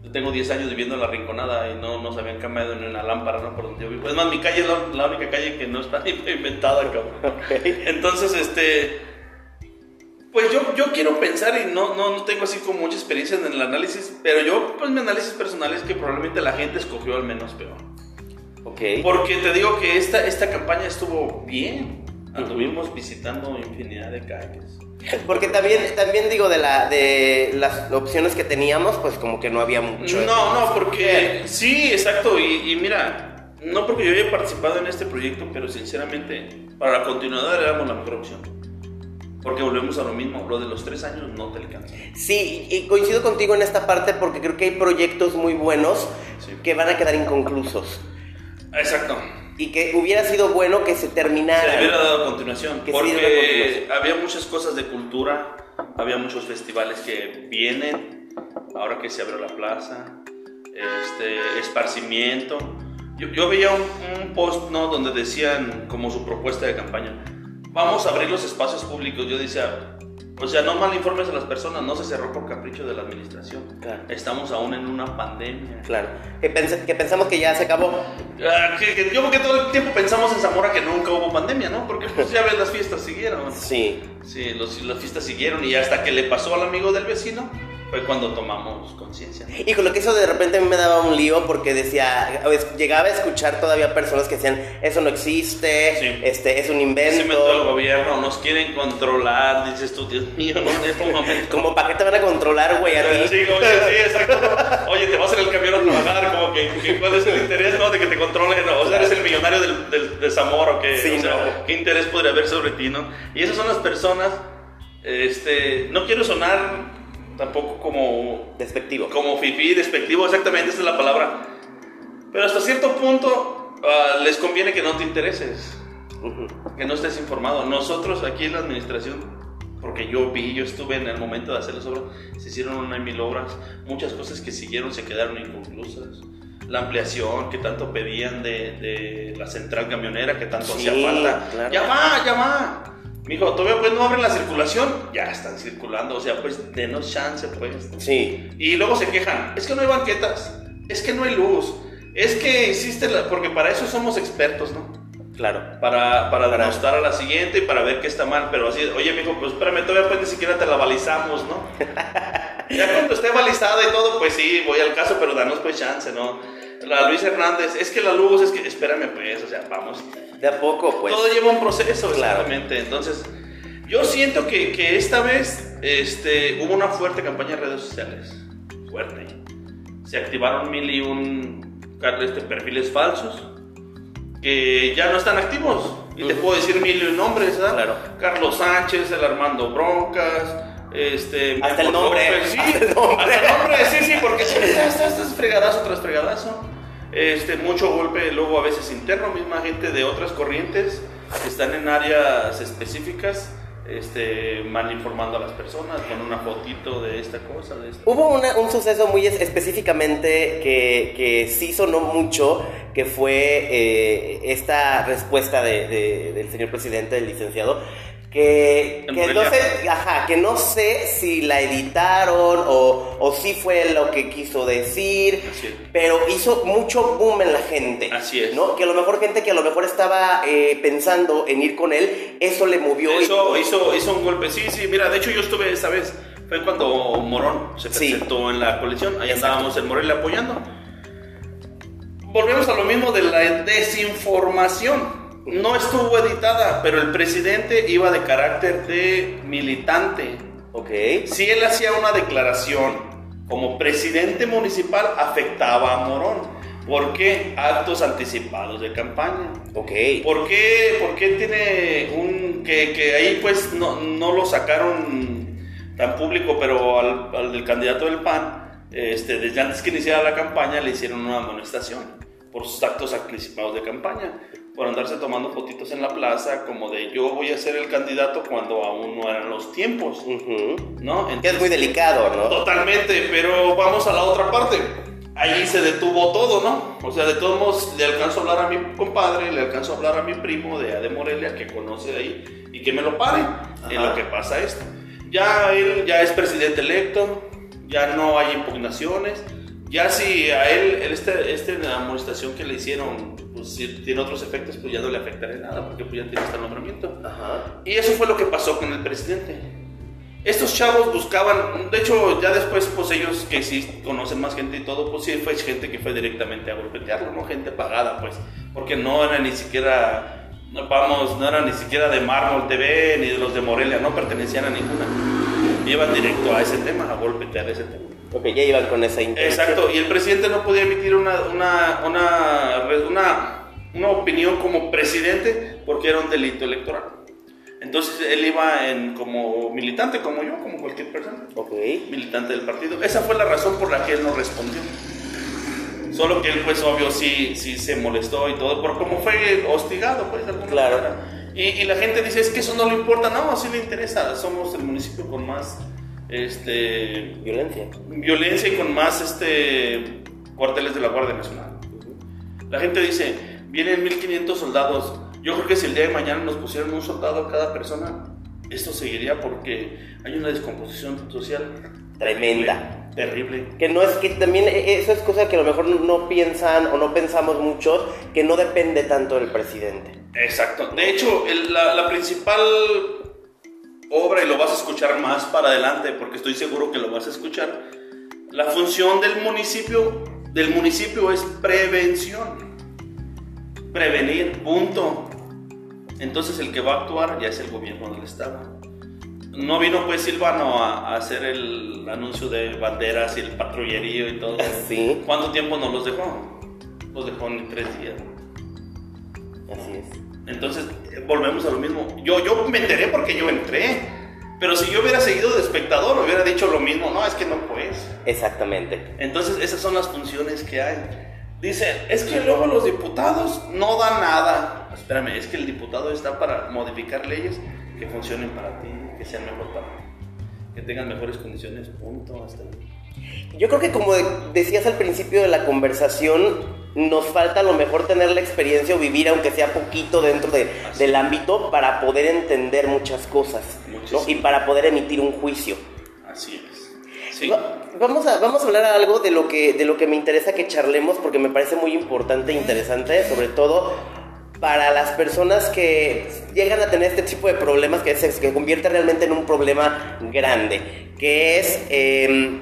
yo tengo 10 años viviendo en la Rinconada y no, no se habían cambiado ni una lámpara, ¿no? Por donde yo vivo. Es más, mi calle es la, la única calle que no está ni [laughs] inventada, cabrón. Entonces, este... Pues yo, yo quiero pensar y no, no, no tengo así como mucha experiencia en el análisis, pero yo, pues mi análisis personal es que probablemente la gente escogió al menos peor. Ok. Porque te digo que esta, esta campaña estuvo bien. Anduvimos visitando infinidad de calles. Porque también, también digo, de, la, de las opciones que teníamos, pues como que no había mucho. No, no, porque sí, exacto. Y, y mira, no porque yo haya participado en este proyecto, pero sinceramente, para la continuidad éramos la mejor opción. Porque volvemos a lo mismo, lo de los tres años no te alcanza. Sí, y coincido contigo en esta parte porque creo que hay proyectos muy buenos Sí. que van a quedar inconclusos. Exacto. Y que hubiera sido bueno que se Se terminara. le hubiera dado continuación. Que se porque continuación. había muchas cosas de cultura, había muchos festivales que vienen, ahora que se abrió la plaza, este, esparcimiento. Yo, yo veía un, un post ¿no? donde decían como su propuesta de campaña, vamos a abrir los espacios públicos. Yo decía, o sea, no mal informes a las personas, no se cerró por capricho de la administración. Claro. Estamos aún en una pandemia. Claro. Que, pens- que pensamos que ya se acabó. Ah, que, que yo porque todo el tiempo pensamos en Zamora que nunca hubo pandemia, ¿no? Porque pues ya ves, las fiestas siguieron. Sí. Sí, los, las fiestas siguieron y hasta que le pasó al amigo del vecino fue cuando tomamos conciencia. Y con lo que eso de repente a mí me daba un lío porque decía, es- llegaba a escuchar todavía personas que decían, eso no existe, Sí. este, es un Se metió el invento. gobierno, nos quieren controlar, dices tú, Dios mío, no en este momento. Como para qué te van a controlar, güey, a ti. Sí, que sí, exacto. Oye, te vas en el camión a trabajar, como que, que cuál es el interés, ¿no? De que te controlen, ¿no? o sea, eres el millonario del, del- de Zamora, o qué, Sí, o sea, no. ¿qué interés podría haber sobre ti, no? Y esas son las personas, este, no quiero sonar tampoco como Despectivo. como fifí, despectivo, exactamente, esa es la palabra. Pero hasta cierto punto ah, les conviene que no te intereses, que no estés informado. Nosotros aquí en la administración, porque yo vi, yo estuve en el momento de hacer las obras, se hicieron una y mil obras, muchas cosas que siguieron se quedaron inconclusas. La ampliación que tanto pedían de, de la central camionera, que tanto Sí, hacía falta. claro. Ya va, ya va. Mijo, todavía pues no abren la circulación, ya están circulando, o sea, pues denos chance, pues. Sí. Y luego se quejan, es que no hay banquetas, es que no hay luz, es que existe la... Porque para eso somos expertos, ¿no? Claro. Para, para Para- denostar a la siguiente y para ver qué está mal, pero así, oye, mijo, pues espérame, todavía pues ni siquiera te la balizamos, ¿no? [laughs] ya cuando esté balizada y todo, pues sí, voy al caso, pero danos pues chance, ¿no? La Luis Hernández, es que la luz, es que, espérame pues, o sea, vamos, De a poco, pues. todo lleva un proceso, Claro. exactamente. Entonces, yo siento que, que esta vez este, hubo una fuerte campaña en redes sociales. Fuerte. Se activaron mil y un este, perfiles falsos que ya no están activos. Y te Ujú. puedo decir mil y un nombres, ¿verdad? Claro. Carlos Sánchez, el Armando Broncas. Este, Hasta el nombre, López, sí, hasta el nombre. hasta el nombre, sí, sí, porque [laughs] estás, estás, estás fregadazo tras fregadazo. Este, mucho golpe luego a veces interno, misma gente de otras corrientes que están en áreas específicas este, mal informando a las personas con una fotito de esta cosa. De esta. Hubo un suceso muy específicamente que, que sí sonó mucho, que fue eh, esta respuesta de, del señor presidente, del licenciado, que, que no, sé, ajá, que no sé si la editaron o, o si fue lo que quiso decir, pero hizo mucho boom en la gente. Así es. ¿no? Que a lo mejor gente que a lo mejor estaba eh, pensando en ir con él, eso le movió. Eso hizo, hizo un golpe, sí, sí, mira, de hecho yo estuve esa vez, fue cuando Morón se presentó en la colección, ahí estábamos en Morelia apoyando. Volvemos a lo mismo de la desinformación no estuvo editada, pero el presidente iba de carácter de militante. Ok. Si él hacía una declaración como presidente municipal, afectaba a Morón. ¿Por qué? Actos anticipados de campaña. Ok. ¿Por qué, por qué tiene un... que, que ahí pues no, no, lo sacaron tan público, pero al, al del candidato del PAN, este, desde antes que iniciara la campaña le hicieron una amonestación por sus actos anticipados de campaña por andarse tomando fotitos en la plaza, como de yo voy a ser el candidato cuando aún no eran los tiempos, ¿no? es muy delicado, ¿no? Totalmente, pero vamos a la otra parte. Ahí se detuvo todo, ¿no? O sea, de todos modos, le alcanzo a hablar a mi compadre, le alcanzo a hablar a mi primo de de Morelia, que conoce de ahí, y que me lo pare en lo que pasa esto. Ya él ya es presidente electo, ya no hay impugnaciones, ya si a él, este, este, amonestación que le hicieron, pues si tiene otros efectos, pues ya no le afectará nada, porque pues ya tiene este nombramiento. Ajá. Y eso fue lo que pasó con el presidente. Estos chavos buscaban, de hecho, ya después, pues ellos que sí conocen más gente y todo, pues sí fue gente que fue directamente a golpetearlo, no gente pagada, pues, porque no era ni siquiera, vamos, no era ni siquiera de Mármol TV ni de los de Morelia, no pertenecían a ninguna. Iban directo a ese tema, a golpetear ese tema. Porque ya iban con esa intención. Exacto, y el presidente no podía emitir una, una, una, una, una opinión como presidente porque era un delito electoral. Entonces él iba en, como militante, como yo, como cualquier persona. Ok. Militante del partido. Esa fue la razón por la que él no respondió. Solo que él, pues, obvio, sí, sí se molestó y todo, por cómo fue hostigado, pues, de alguna Claro. manera. Y, y la gente dice, es que eso no le importa. No, sí le interesa. Somos el municipio con más este, Violencia. violencia y con más este, cuarteles de la Guardia Nacional. La gente dice, vienen 1500 soldados. Yo creo que si el día de mañana nos pusieran un soldado a cada persona, esto seguiría porque hay una descomposición social Tremenda. Terrible. Que no es que también eh, eso es cosa que a lo mejor no piensan o no pensamos muchos, que no depende tanto del presidente. Exacto. De hecho, el- la, la principal obra, y lo vas a escuchar más para adelante, porque estoy seguro que lo vas a escuchar, la función del municipio, del municipio es prevención. Prevenir, punto. Entonces el que va a actuar ya es el gobierno del estado. No vino pues Silvano a, a hacer el anuncio de banderas y el patrullerío y todo. [laughs] Sí, ¿Cuánto tiempo nos los dejó? Los dejó en tres días. así es. Entonces, volvemos a lo mismo. Yo, yo me enteré porque yo entré. Pero si yo hubiera seguido de espectador, hubiera dicho lo mismo. No, es que no puedes. Exactamente. Entonces, esas son las funciones que hay. Dicen, es que luego los diputados no dan nada. Espérame, es que el diputado está para modificar leyes que funcionen para ti, que sean mejor para ti, que tengan mejores condiciones, punto. Hasta ahí. Yo creo que como de- decías al principio de la conversación, nos falta a lo mejor tener la experiencia o vivir, aunque sea poquito dentro de- del ámbito, para poder entender muchas cosas ¿no? Y para poder emitir un juicio. Así es. Sí. Va- Vamos a, vamos a hablar algo de lo, que, de lo que me interesa que charlemos porque me parece muy importante e interesante, sobre todo para las personas que llegan a tener este tipo de problemas que se que convierte realmente en un problema grande, que es eh,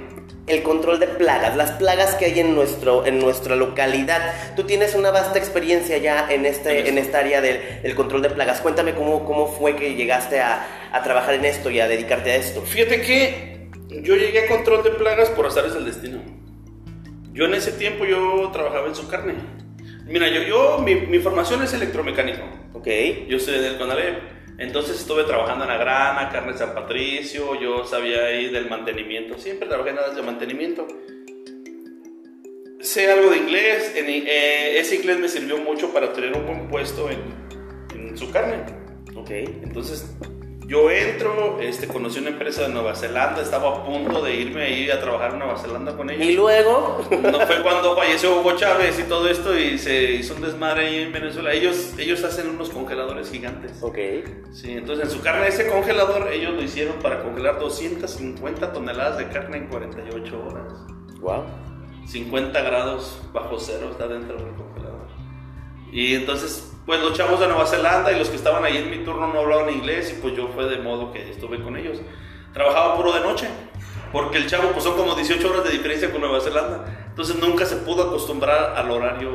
el control de plagas, las plagas que hay en, nuestro, en nuestra localidad. Tú tienes una vasta experiencia ya en, este, en esta área del, del control de plagas. Cuéntame cómo, cómo fue que llegaste a, a trabajar en esto y a dedicarte a esto. Fíjate que yo llegué a control de plagas por azares del destino. Yo en ese tiempo yo trabajaba en su carne. Mira, yo, yo mi, mi formación es electromecánico. ¿Ok? Yo soy del CONALEP. Entonces estuve trabajando en la grana, carne San Patricio, yo sabía ahí del mantenimiento. Siempre trabajé en áreas de mantenimiento. Sé algo de inglés. en- eh, ese inglés me sirvió mucho para tener un buen puesto en, en su carne. Ok. Entonces yo entro, este, conocí una empresa de Nueva Zelanda, estaba a punto de irme ahí a trabajar en Nueva Zelanda con ellos. Y luego. No fue cuando falleció Hugo Chávez y todo esto y se hizo un desmadre ahí en Venezuela. Ellos, ellos hacen unos congeladores gigantes. ok. Sí, entonces en su carne, ese congelador, ellos lo hicieron para congelar 250 toneladas de carne en 48 horas. Wow. 50 grados bajo cero está dentro del congelador. Y entonces, pues los chavos de Nueva Zelanda y los que estaban ahí en mi turno no hablaban inglés y pues yo fue de modo que estuve con ellos. Trabajaba puro de noche, porque el chavo pues son como 18 horas de diferencia con Nueva Zelanda. Entonces nunca se pudo acostumbrar al horario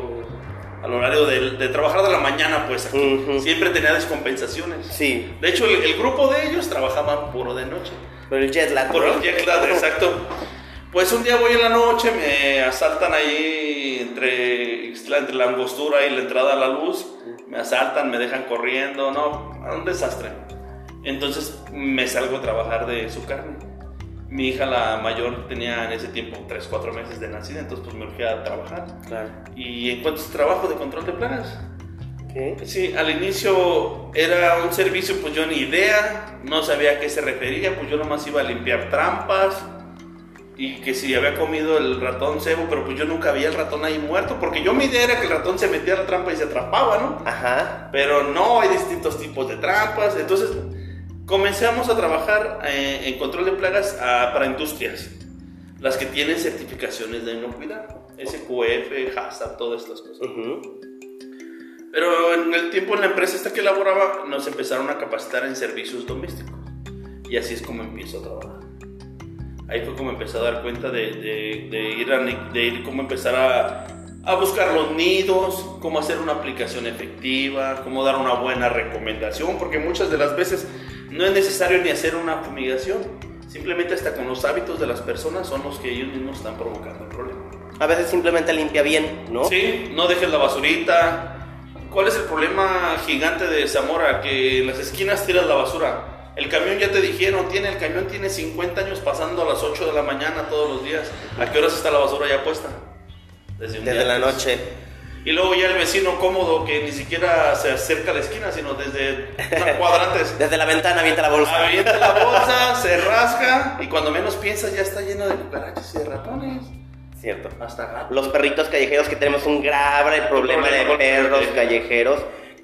al horario de, de trabajar de la mañana pues aquí. Ujú. Siempre tenía descompensaciones. Sí. De hecho, el, el grupo de ellos trabajaban puro de noche. Por el jet lag. Por ¿no? el jet lag, [laughs] exacto. Pues un día voy en la noche, me asaltan ahí entre, entre la angostura y la entrada a la luz. Me asaltan, me dejan corriendo, no, un desastre. Entonces me salgo a trabajar de su carne. Mi hija, la mayor, tenía en ese tiempo 3, 4 meses de nacida, entonces pues me urgía a trabajar. Claro. Y encuentro trabajo de control de plagas. Sí, al inicio era un servicio, pues yo ni idea, no sabía a qué se refería, pues yo nomás iba a limpiar trampas y que si había comido el ratón cebo, pero pues yo nunca veía el ratón ahí muerto, porque yo mi idea era que el ratón se metía a la trampa y se atrapaba, ¿no? Ajá. Pero no, hay distintos tipos de trampas, entonces comenzamos a trabajar eh, en control de plagas ah, para industrias, las que tienen certificaciones de inocuidad, SQF, HACCP, todas estas cosas. Ujú. Pero en el tiempo en la empresa esta que elaboraba nos empezaron a capacitar en servicios domésticos. Y así es como empiezo a trabajar. Ahí fue como empecé a dar cuenta de, de- de ir, a, de ir cómo empezar a, a buscar los nidos, cómo hacer una aplicación efectiva, cómo dar una buena recomendación, porque muchas de las veces no es necesario ni hacer una fumigación. Simplemente hasta con los hábitos de las personas son los que ellos mismos están provocando el problema. A veces simplemente limpia bien, ¿no? Sí, no dejes la basurita. ¿Cuál es el problema gigante de Zamora? Que en las esquinas tiras la basura. El camión ya te dijeron, tiene, el camión tiene 50 años pasando a las 8 de la mañana todos los días. ¿A qué horas está la basura ya puesta? Desde, un Desde la antes. noche. Y luego ya el vecino cómodo que ni siquiera se acerca a la esquina, sino desde una [laughs] cuadra antes. Desde la ventana avienta la bolsa. Avienta la [laughs] bolsa, se rasca y cuando menos piensas ya está lleno de cucarachas y de ratones. Cierto. Hasta gatos. Los perritos callejeros que tenemos un grave problema de problema, perros sí. callejeros.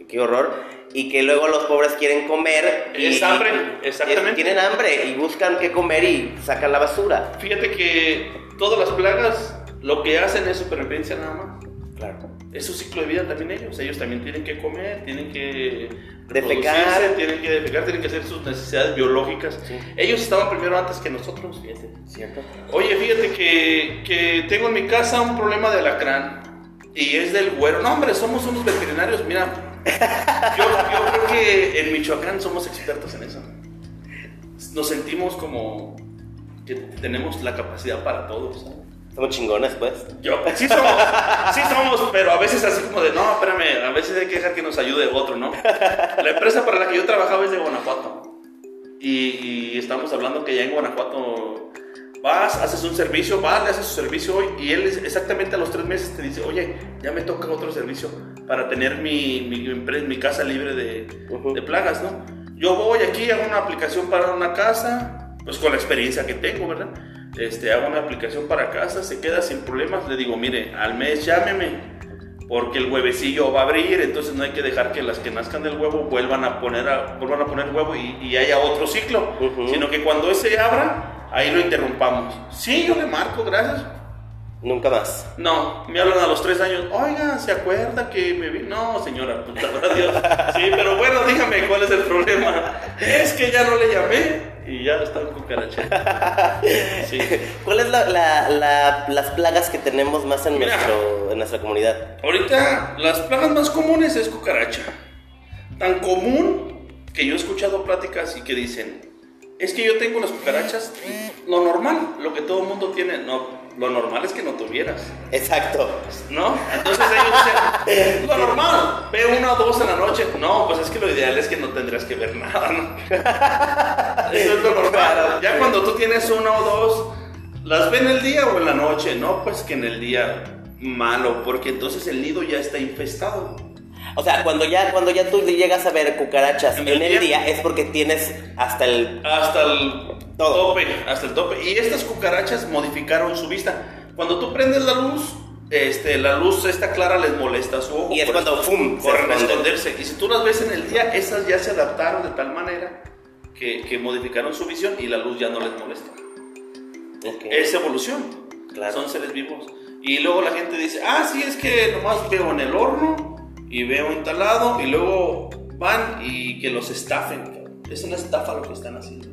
Qué horror. Y que luego los pobres quieren comer. Y, Es hambre, exactamente. Tienen hambre y buscan qué comer y sacan la basura. Fíjate que todas las plagas lo que hacen es supervivencia nada más. Claro. Es su ciclo de vida también ellos. Ellos también tienen que comer, tienen que Defecar. tienen que defecar, tienen que hacer sus necesidades biológicas. Sí. Ellos estaban primero antes que nosotros, fíjate. ¿Cierto? Oye, fíjate que, que tengo en mi casa un problema de alacrán y es del güero. No, hombre, somos unos veterinarios, mira. Yo, yo creo que en Michoacán somos expertos en eso. Nos sentimos como que tenemos la capacidad para todo, ¿sabes? Somos chingones, pues. Yo, sí somos, sí somos, pero a veces así como de, no, espérame, a veces hay que dejar que nos ayude otro, ¿no? La empresa para la que yo trabajaba es de Guanajuato. Y, y estamos hablando que ya en Guanajuato vas, haces un servicio, vas, le haces su servicio hoy y él exactamente a los tres meses te dice, oye, ya me toca otro servicio para tener mi, mi, casa libre de, plagas, ¿no? Yo voy aquí, hago una aplicación para una casa, pues con la experiencia que tengo, ¿verdad? Este, hago una aplicación para casa, se queda sin problemas, le digo, mire, al mes llámeme, porque el huevecillo va a abrir, entonces no hay que dejar que las que nazcan del huevo vuelvan a poner, a, vuelvan a poner huevo y, y haya otro ciclo, sino que cuando ese abra, ahí lo interrumpamos. Sí, yo le marco, gracias. Nunca más. No, me hablan a los tres años. Oiga, ¿se acuerda que me vi? No, señora, pues, la verdad, Dios. Sí, pero bueno, dígame cuál es el problema. Es que ya no le llamé y ya está en cucaracha. Sí. [laughs] ¿Cuál es la, la- la- las plagas que tenemos más en, Mira. nuestro, en nuestra comunidad? Ahorita, las plagas más comunes es cucaracha. Tan común que yo he escuchado pláticas y que dicen, es que yo tengo las cucarachas, lo normal, lo que todo el mundo tiene. No, lo normal es que no tuvieras. Exacto. ¿No? Entonces ellos dicen, lo normal, ve una o dos en la noche. No, pues es que lo ideal es que no tendrías que ver nada, ¿no? [laughs] Eso es lo normal. Ya cuando tú tienes una o dos, ¿las ve en el día o en la noche? No, pues que en el día malo, porque entonces el nido ya está infestado. O sea, cuando ya, cuando ya tú llegas a ver cucarachas En en, el el día. día es porque tienes hasta el... Hasta el Todo. tope, hasta el tope. Y estas cucarachas modificaron su vista. Cuando tú prendes la luz, este, la luz esta clara les molesta su ojo. Y es cuando, ¡fum!, corren a esconderse. Y si tú las ves en el día, esas ya se adaptaron de tal manera que, que modificaron su visión y la luz ya no les molesta. Ok, Es evolución. Claro. Son seres vivos. Y luego la gente dice, ah, sí, es que nomás veo en el horno y veo instalado y luego van y que los estafen. cabrón. Es una estafa lo que están haciendo.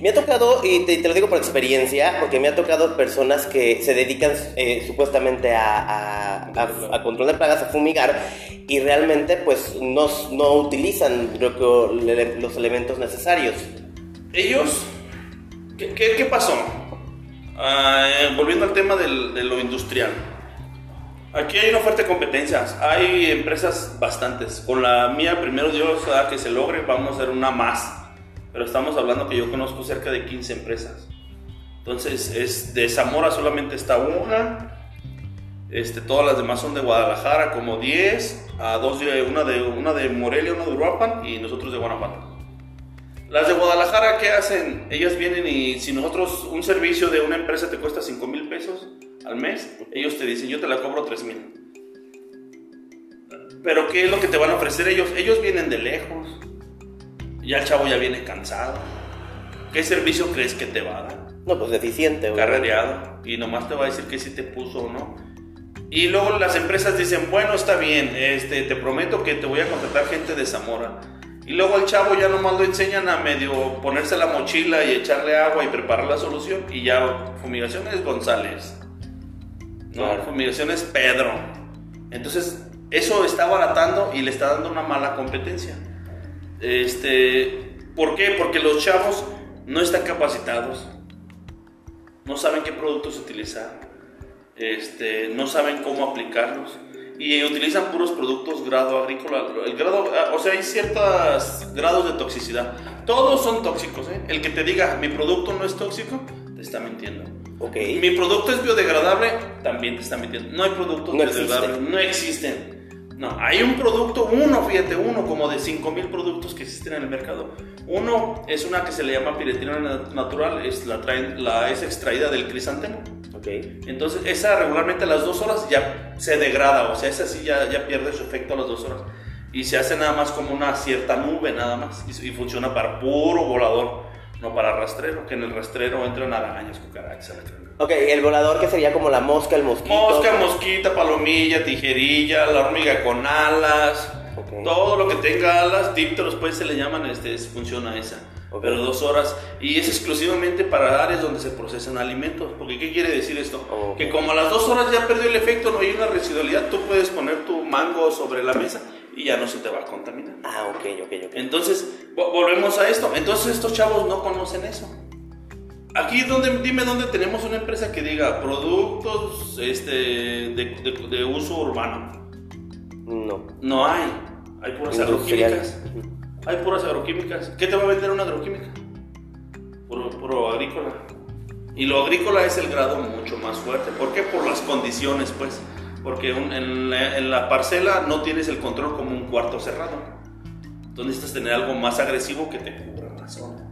Me ha tocado, y te, te lo digo por experiencia, porque me ha tocado personas que se dedican eh, supuestamente a, a, a- a control de plagas, a fumigar, y realmente pues no, no utilizan lo que- los elementos necesarios. Ellos, ¿qué, qué- qué pasó? Eh, volviendo al tema del- de lo industrial. Aquí hay una fuerte competencia. Hay empresas bastantes. Con la mía, primero Dios, a que se logre, vamos a hacer una más. Pero estamos hablando que yo conozco cerca de 15 empresas. Entonces, es de Zamora solamente está una. Este, todas las demás son de Guadalajara, como 10. A dos de, una, de, una de Morelia, una de Uruapan y nosotros de Guanajuato. Las de Guadalajara, ¿qué hacen? Ellas vienen y si nosotros un servicio de una empresa te cuesta 5 mil pesos al mes, ellos te dicen, yo te la cobro 3 mil. Pero ¿qué es lo que te van a ofrecer ellos? Ellos vienen de lejos. Ya el chavo ya viene cansado. ¿Qué servicio crees que te va a dar? No, pues deficiente. güey. Carrereado. Y nomás te va a decir que si te puso o no. Y luego las empresas dicen, bueno, está bien, este, te prometo que te voy a contratar gente de Zamora. Y luego al chavo ya nomás lo enseñan a medio ponerse la mochila y echarle agua y preparar la solución. Y ya fumigaciones González. No, Claro. fumigaciones Pedro. Entonces, eso está abaratando y le está dando una mala competencia. Este, ¿Por qué? Porque los chavos no están capacitados, no saben qué productos utilizar, este, no saben cómo aplicarlos y utilizan puros productos grado agrícola. El grado, o sea, hay ciertos grados de toxicidad. Todos son tóxicos. ¿eh? El que te diga mi producto no es tóxico, te está mintiendo. Ok. Mi producto es biodegradable, también te está mintiendo. No hay productos No biodegradables, no existen. No, hay un producto, uno, fíjate, uno como de 5000 productos que existen en el mercado. Uno es una que se le llama piretina na- natural, es, la, traen, la es extraída del crisantemo. Ok. Entonces, esa regularmente a las dos horas ya se degrada, o sea, esa sí ya, ya pierde su efecto a las dos horas. Y se hace nada más como una cierta nube, nada más. Y, y funciona para puro volador, no para rastrero, que en el rastrero entran arañas, cucarachas. Ok, el volador que sería como la mosca, el mosquito. Mosca, mosquita, palomilla, tijerilla, la hormiga con alas, todo lo que tenga alas, dípteros pues se le llaman, este, es- funciona esa. Ok. Pero dos horas. Y es exclusivamente para áreas donde se procesan alimentos. Porque ¿qué quiere decir esto? Que como a las dos horas ya perdió el efecto, no hay una residualidad, tú puedes poner tu mango sobre la mesa y ya no se te va a contaminar. Ah, ok, ok, ok. Entonces, vo- volvemos a esto. Entonces estos chavos no conocen eso. Aquí, donde, dime dónde tenemos una empresa que diga productos este, de, de- de uso urbano. No. No hay. Hay puras agroquímicas. Hay puras agroquímicas. ¿Qué te va a vender una agroquímica? Puro, puro agrícola. Y lo agrícola es el grado mucho más fuerte. ¿Por qué? Por las condiciones, pues. Porque un- en, la, en la parcela no tienes el control como un cuarto cerrado. Entonces necesitas tener algo más agresivo que te cubra la zona.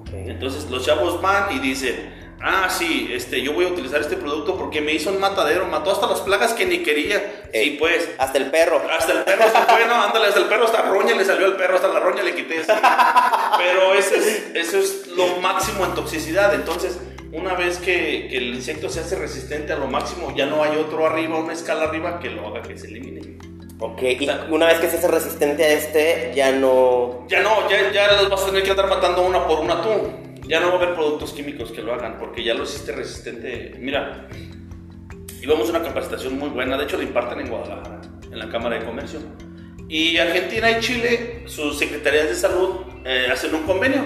Ok. Entonces los chavos van y dicen, ah, sí, este, yo voy a utilizar este producto porque me hizo un matadero, mató hasta las plagas que ni quería. Sí, Ey. pues. Hasta el perro. Hasta el perro se fue, no, ándale, hasta el perro, hasta roña le salió al perro, hasta la roña le quité. [laughs] Pero ese es, eso es lo máximo en toxicidad. Entonces, una vez que, que el insecto se hace resistente a lo máximo, ya no hay otro arriba, una escala arriba que lo haga que se elimine. Ok, y una vez que se hace resistente a este, ya no. Ya no, ya, ya los vas a tener que andar matando una por una tú. Ya no va a haber productos químicos que lo hagan, porque ya lo hiciste resistente. Mira, íbamos a una capacitación muy buena, de hecho la imparten en Guadalajara, en la Cámara de Comercio. Y Argentina y Chile, sus secretarías de salud eh, hacen un convenio.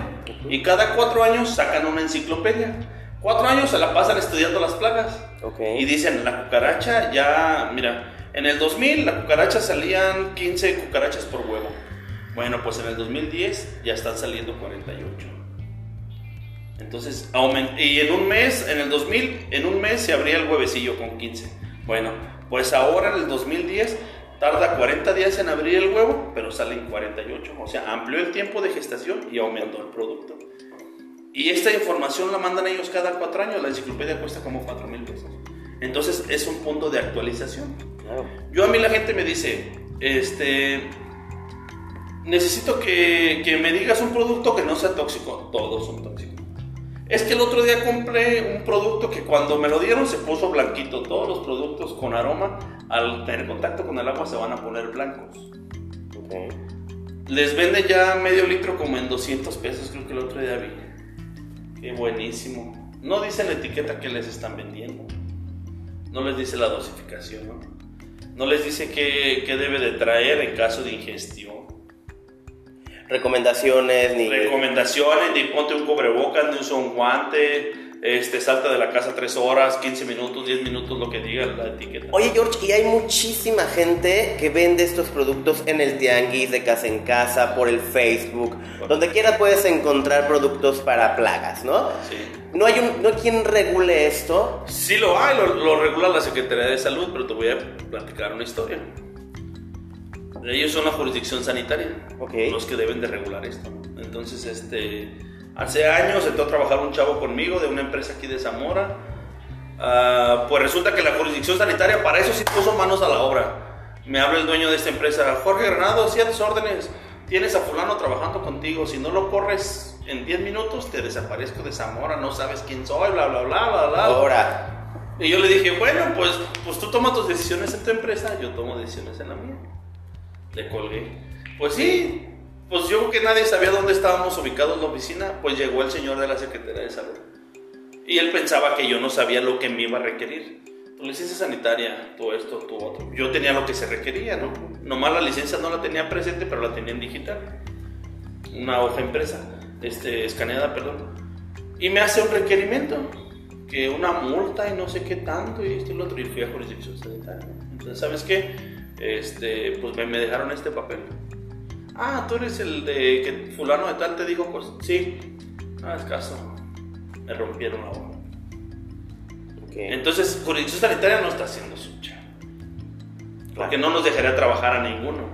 Y cada cuatro años sacan una enciclopedia. Cuatro años se la pasan estudiando las plagas. Ok. Y dicen, la cucaracha ya, mira, en el 2000 la cucaracha salían 15 cucarachas por huevo. Bueno, pues en el 2010 ya están saliendo 48. Entonces, y en un mes, en el 2000, en un mes se abría el huevecillo con 15. Bueno, pues ahora en el 2010 tarda 40 días en abrir el huevo, pero sale en 48. O sea, amplió el tiempo de gestación y aumentó el producto. Y esta información la mandan ellos cada cuatro años. La enciclopedia cuesta como 4 mil pesos. Entonces es un punto de actualización. Yo a mí la gente me dice, este, necesito que, que me digas un producto que no sea tóxico. Todos son tóxicos. Es que el otro día compré un producto que cuando me lo dieron se puso blanquito. Todos los productos con aroma, al tener contacto con el agua, se van a poner blancos. Les vende ya medio litro como en 200 pesos, creo que el otro día vi. Qué buenísimo. No dice la etiqueta que les están vendiendo. No les dice la dosificación, ¿no? No les dice qué, qué debe de traer en caso de ingestión. Recomendaciones, ni... Recomendaciones, ni ponte un cubrebocas, ni usa un guante, este, salta de la casa 3 horas, 15 minutos, 10 minutos, lo que diga la etiqueta. Oye, George, y hay muchísima gente que vende estos productos en el tianguis, de casa en casa, por el Facebook, donde quiera puedes encontrar productos para plagas, ¿no? Sí. ¿No hay, un, ¿No hay quien regule esto? Sí lo hay, lo, lo regula la Secretaría de Salud, pero te voy a platicar una historia. Ellos son la jurisdicción sanitaria, Ok. los que deben de regular esto. Entonces, este, hace años entró a trabajar un chavo conmigo de una empresa aquí de Zamora. Ah, pues resulta que la jurisdicción sanitaria para eso sí puso manos a la obra. Me habla el dueño de esta empresa, Jorge Granado, sí a tus órdenes. Tienes a fulano trabajando contigo, si no lo corres en 10 minutos te desaparezco de Zamora, no sabes quién soy, bla, bla, bla, bla, bla. Ahora, Y yo le dije, bueno, pues, pues tú tomas tus decisiones en tu empresa, yo tomo decisiones en la mía. Le colgué. Pues sí, pues yo que nadie sabía dónde estábamos ubicados en la oficina, pues llegó el señor de la Secretaría de Salud. Y él pensaba que yo no sabía lo que me iba a requerir. Tu licencia sanitaria, todo esto, tu otro. Yo tenía lo que se requería, ¿no? Nomás la licencia no la tenía presente, pero la tenía en digital. Una hoja impresa, este, escaneada, perdón. Y me hace un requerimiento, que una multa y no sé qué tanto, y esto y lo otro. Y fui a jurisdicción sanitaria. Entonces, ¿sabes qué? Este, pues me, me dejaron este papel. Ah, tú eres el de que fulano de tal te dijo, pues sí. Ah, es caso. Me rompieron la hoja. ok. Entonces, jurisdicción sanitaria no está haciendo su chamba. Porque no nos dejaría trabajar a ninguno.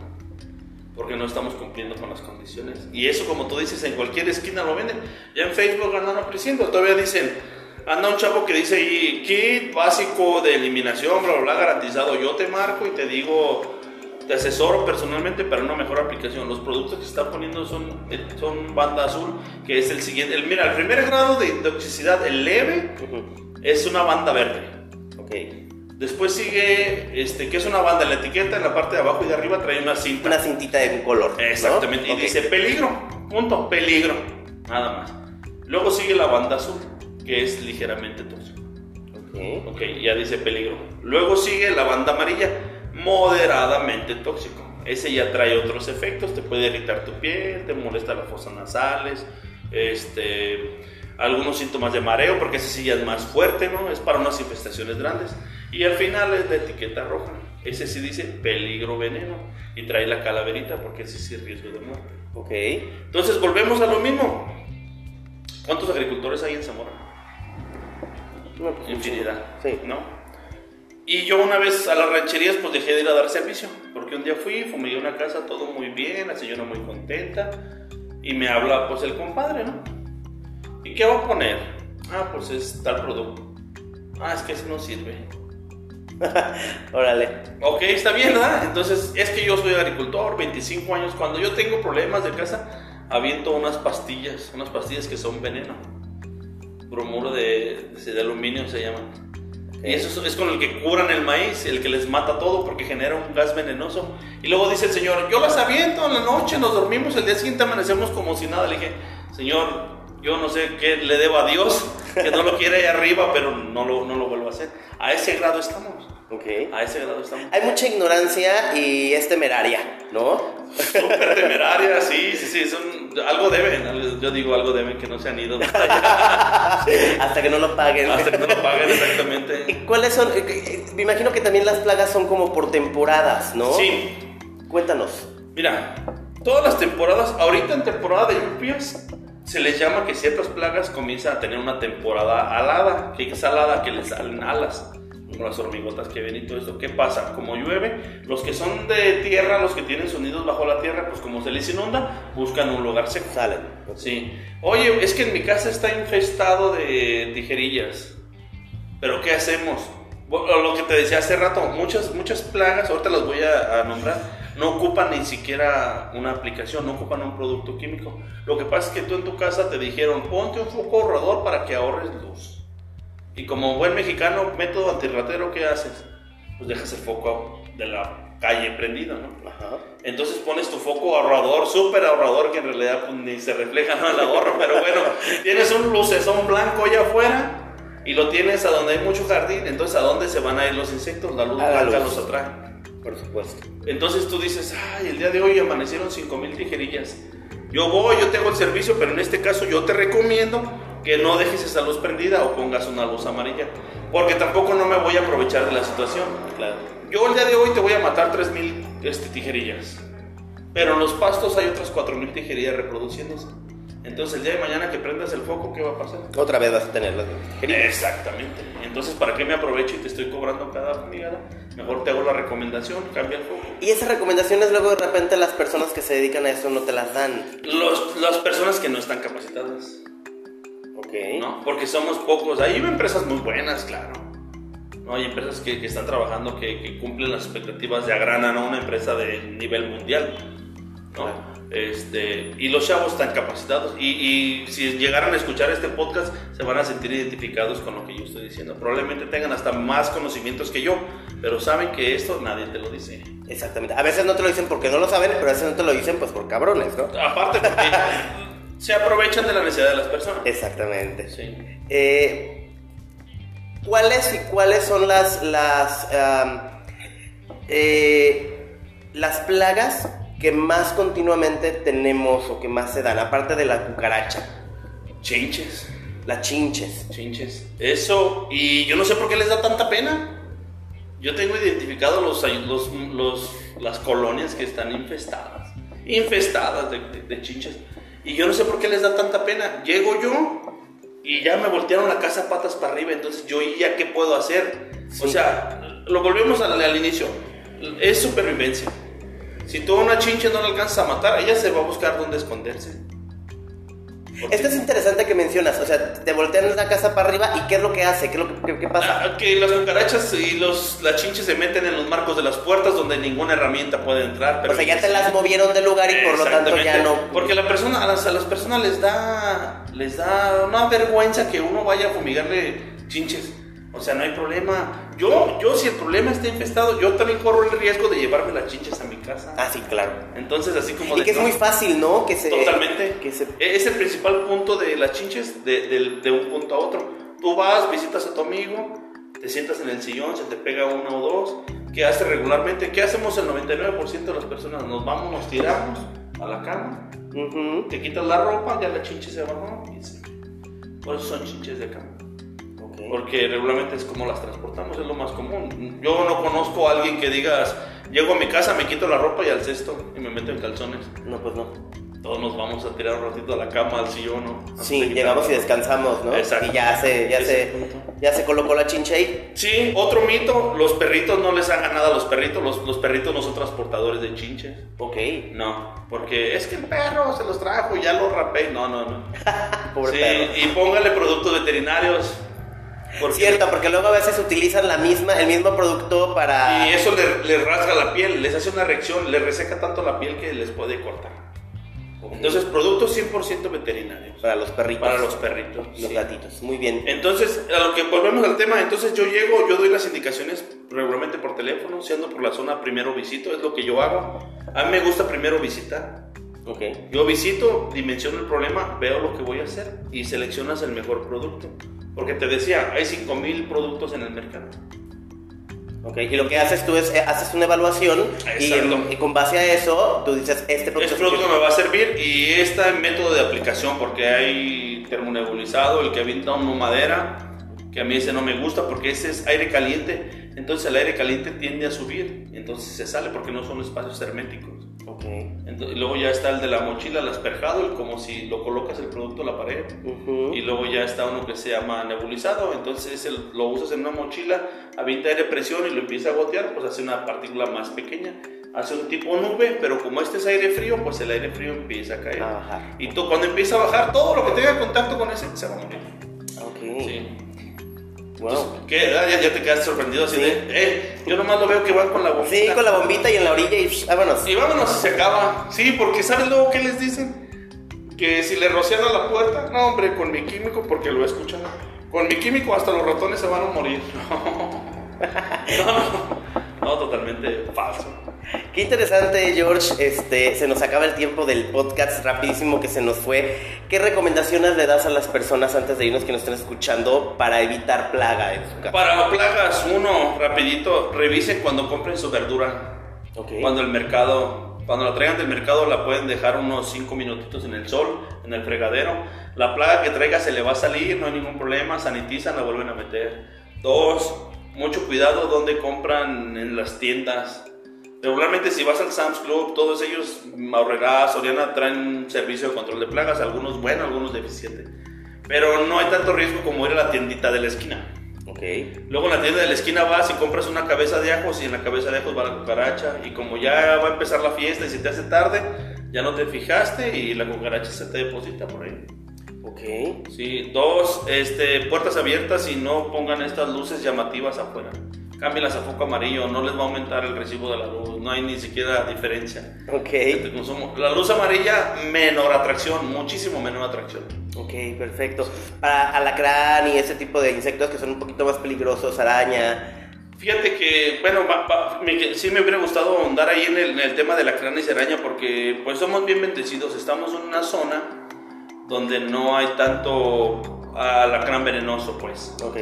Porque no estamos cumpliendo con las condiciones. Y eso, como tú dices, en cualquier esquina lo venden. Ya en Facebook andan ofreciendo. Todavía dicen, anda un chavo que dice ahí, kit básico de eliminación, bla, bla, bla, garantizado. Yo te marco y te digo, te asesoro personalmente para una mejor aplicación. Los productos que se están poniendo son, son banda azul, que es el siguiente. El, mira, el primer grado de toxicidad, el leve, es una banda verde. Ok. Después sigue, este, que es una banda en la etiqueta, en la parte de abajo y de arriba trae una cinta. Una cintita de un color. ¿no? Exactamente, y Ok. dice peligro, punto, peligro, nada más. Luego sigue la banda azul, que es ligeramente tóxico. Ok. Ok, ya dice peligro. Luego sigue la banda amarilla, moderadamente tóxico. Ese ya trae otros efectos, te puede irritar tu piel, te molesta las fosas nasales, este, algunos síntomas de mareo, porque ese sí ya es más fuerte, ¿no? Es para unas infestaciones grandes. Y al final es la etiqueta roja. Ese sí dice peligro veneno y trae la calaverita porque ese sí es riesgo de muerte. Ok. Entonces volvemos a lo mismo. ¿Cuántos agricultores hay en Zamora? No, pues, Infinidad. Sí. ¿No? Y yo una vez a las rancherías pues dejé de ir a dar servicio, porque un día fui, fumé una casa, todo muy bien, la señora muy contenta, y me habla pues el compadre, ¿no? ¿Y qué va a poner? Ah, pues es tal producto. Ah, es que ese no sirve. [laughs] Órale. Ok, está bien, ¿verdad? Entonces, es que yo soy agricultor, 25 años, cuando yo tengo problemas de casa, aviento unas pastillas, unas pastillas que son veneno. Bromuro de, de aluminio se llaman. Y eso es, con el que curan el maíz, el que les mata todo porque genera un gas venenoso. Y luego dice el señor, yo las aviento en la noche, nos dormimos, el día siguiente amanecemos como si nada. Le dije, señor, yo no sé qué le debo a Dios, que no lo quiere ahí arriba, pero no lo, no lo vuelvo a hacer. A ese grado estamos. Ok. A ese grado estamos. Hay mucha ignorancia y es temeraria, ¿no? Súper temeraria, sí, sí, sí, son, algo deben, yo digo algo deben que no se han ido hasta [laughs] allá, Hasta que no lo paguen. hasta que no lo paguen exactamente. ¿Y ¿Cuáles son? Eh, eh, Me imagino que también las plagas son como por temporadas, ¿no? Sí, Cuéntanos. mira, todas las temporadas, ahorita en temporada de lluvias, se les llama que ciertas plagas comienzan a tener una temporada alada, que es alada, que les salen alas. Como las hormigotas que ven y todo esto. ¿Qué pasa? Como llueve, los que son de tierra, los que tienen sonidos bajo la tierra, pues como se les inunda, buscan un lugar seco. Salen. Sí. Oye, es que en mi casa está infestado de tijerillas. ¿Pero qué hacemos? Bueno, lo que te decía hace rato, muchas, muchas plagas, ahorita las voy a, a nombrar, no ocupan ni siquiera una aplicación, no ocupan un producto químico. Lo que pasa es que tú en tu casa te dijeron, ponte un foco ahorrador para que ahorres luz. Y como buen mexicano, método antirratero, ¿qué haces? Pues dejas el foco de la calle prendido, ¿no? Ajá. Entonces pones tu foco ahorrador, súper ahorrador, que en realidad pues, ni se refleja ¿no? el ahorro, pero bueno, [laughs] tienes un lucesón blanco allá afuera y lo tienes a donde hay mucho jardín, entonces ¿a dónde se van a ir los insectos? La luz A la blanca luz. los atrae. Por supuesto. Entonces tú dices, ay, el día de hoy amanecieron 5000 tijerillas. Yo voy, yo tengo el servicio, pero en este caso yo te recomiendo que no dejes esa luz prendida o pongas una luz amarilla, porque tampoco no me voy a aprovechar de la situación. Claro. Yo el día de hoy te voy a matar 3000 este, tijerillas, pero en los pastos hay otras 4000 tijerillas reproduciéndose. Entonces el día de mañana que prendas el foco, ¿qué va a pasar? Otra vez vas a tener las tijerillas. Exactamente. Entonces, ¿para qué me aprovecho y te estoy cobrando cada fumigada? Mejor te hago la recomendación, cambia el foco. Y esas recomendaciones luego de repente las personas que se dedican a eso no te las dan. Los, las personas que no están capacitadas, ¿no? Porque somos pocos. Hay empresas muy buenas, claro. ¿no? Hay empresas que, que están trabajando que, que cumplen las expectativas de Agrana, ¿no? Una empresa de nivel mundial, ¿no? Este, y los chavos están capacitados. Y, y si llegaran a escuchar este podcast, se van a sentir identificados con lo que yo estoy diciendo. Probablemente tengan hasta más conocimientos que yo, pero saben que esto nadie te lo dice. Exactamente. A veces no te lo dicen porque no lo saben, pero a veces no te lo dicen pues por cabrones, ¿no? Aparte, porque se aprovechan de la necesidad de las personas. Exactamente. Sí. Eh, ¿Cuáles y cuáles son las las eh, las plagas que más continuamente tenemos o que más se dan, aparte de la cucaracha, Chinches. las chinches? Chinches. Eso, y yo no sé por qué les da tanta pena. Yo tengo identificado los, los, los- las colonias que están infestadas. Infestadas de, de- de chinches. Y yo no sé por qué les da tanta pena. Llego yo y ya me voltearon la casa patas para arriba. Entonces yo ya qué puedo hacer. O sea, lo volvemos al, al inicio. Es supervivencia. Si tú a una chinche no la alcanzas a matar, ella se va a buscar dónde esconderse. Esto es interesante que mencionas, o sea, te voltean la casa para arriba y ¿qué es lo que hace? ¿Qué, es lo que, qué- qué pasa? Ah, que las cucarachas y los, las chinches se meten en los marcos de las puertas donde ninguna herramienta puede entrar. Pero o sea, ya te las movieron del lugar y por lo tanto ya no... Porque la persona, a las, a las personas les da, les da una vergüenza que uno vaya a fumigarle chinches. O sea, no hay problema. Yo, yo si el problema está infestado, yo también corro el riesgo de llevarme las chinches a mi casa. Ah, sí, claro. Entonces, así como Y de que es no, muy fácil, ¿no? Que se... Totalmente. Que se... Es el principal punto de las chinches, de, de- de un punto a otro. Tú vas, visitas a tu amigo, te sientas en el sillón, se te pega uno o dos. ¿Qué haces regularmente? ¿Qué hacemos el 99% de las personas? Nos vamos, nos tiramos a la cama, Ujú. te quitas la ropa, ya la chinche se bajó y se... Por eso son chinches de cama. Ok. Porque regularmente es como las transportamos, es lo más común. Yo no conozco a alguien que digas, llego a mi casa, me quito la ropa y al cesto y me meto en calzones. No, pues no. Todos nos vamos a tirar un ratito a la cama, al sillón, ¿no? Sí, llegamos y descansamos, ¿no? Exacto. Y ya se, ya se, ya se colocó la chinche ahí. Sí, otro mito, los perritos no les hagan nada a los perritos, los, los perritos no son transportadores de chinches. Ok. No, porque es que el perro se los trajo y ya lo rapé. No, no, no. [laughs] Pobre Sí, perro. y póngale productos veterinarios. Porque- Cierto, porque luego a veces utilizan la misma, el mismo producto para... Y eso les le rasga la piel, les hace una reacción, les reseca tanto la piel que les puede cortar. Entonces, productos 100% veterinarios. Para los perritos. Para los perritos. Los sí. gatitos. Muy bien. Entonces, a lo que volvemos al tema, entonces yo llego, yo doy las indicaciones regularmente por teléfono, si ando por la zona, primero visito, es lo que yo hago. A mí me gusta primero visitar. Ok. Yo visito, dimensiono el problema, veo lo que voy a hacer y seleccionas el mejor producto. Porque te decía, hay 5000 productos en el mercado. Ok. Y lo que haces tú es, eh, haces una evaluación y, y con base a eso tú dices, este producto... Este producto me va a servir y este método de aplicación, porque hay termonebulizado, el que avienta una madera, que a mí ese no me gusta porque ese es aire caliente, entonces el aire caliente tiende a subir, entonces se sale porque no son espacios herméticos. Ok. Ento- y luego ya está el de la mochila, el asperjado, el como si lo colocas el producto a la pared. Ujú. Y luego ya está uno que se llama nebulizado, entonces el- lo usas en una mochila, avienta aire presión y lo empieza a gotear, pues hace una partícula más pequeña. Hace un tipo nube, pero como este es aire frío, pues el aire frío empieza a caer. A bajar. Y tú, cuando empieza a bajar, todo lo que tenga contacto con ese se va a morir. Ok. Sí. Wow. ¿qué? Ah, Ya, ya te quedaste sorprendido así Sí. de, eh, yo nomás lo veo que van con la bombita. Sí, con la bombita y en la orilla y psh, vámonos. Y vámonos, se acaba. Sí, porque ¿sabes luego qué les dicen? Que si le rocian a la puerta, no hombre, con mi químico, porque lo he escuchado. Con mi químico hasta los ratones se van a morir. [laughs] No, no, [laughs] no, totalmente falso. Qué interesante, George. Este, se nos acaba el tiempo del podcast rapidísimo que se nos fue. ¿Qué recomendaciones le das a las personas antes de irnos que nos estén escuchando para evitar plaga en su casa? Para plagas, uno, rapidito, revisen cuando compren su verdura. Ok. Cuando el mercado, cuando la traigan del mercado la pueden dejar unos 5 minutitos en el sol, en el fregadero. La plaga que traiga se le va a salir, no hay ningún problema, sanitizan, la vuelven a meter. Dos, mucho cuidado donde compran en las tiendas. Regularmente si vas al Sam's Club, todos ellos, Ahorrera, Soriana, traen servicio de control de plagas, algunos buenos, algunos deficientes. Pero no hay tanto riesgo como ir a la tiendita de la esquina. Ok. Luego en la tienda de la esquina vas y compras una cabeza de ajos y en la cabeza de ajos va la cucaracha. Y como ya va a empezar la fiesta y se te hace tarde, ya no te fijaste y la cucaracha se te deposita por ahí. Ok. Sí, dos, este, puertas abiertas y no pongan estas luces llamativas afuera. Cámbialas a foco amarillo, no les va a aumentar el recibo de la luz, no hay ni siquiera diferencia. Ok. entre consumo. La luz amarilla, menor atracción, muchísimo menor atracción. Ok, perfecto. Para alacrán y ese tipo de insectos que son un poquito más peligrosos, araña. Fíjate que, bueno, va- va- me- sí me hubiera gustado ahondar ahí en el, en el tema de la crana y araña porque pues somos bien bendecidos, estamos en una zona donde no hay tanto alacrán venenoso, pues, Ok.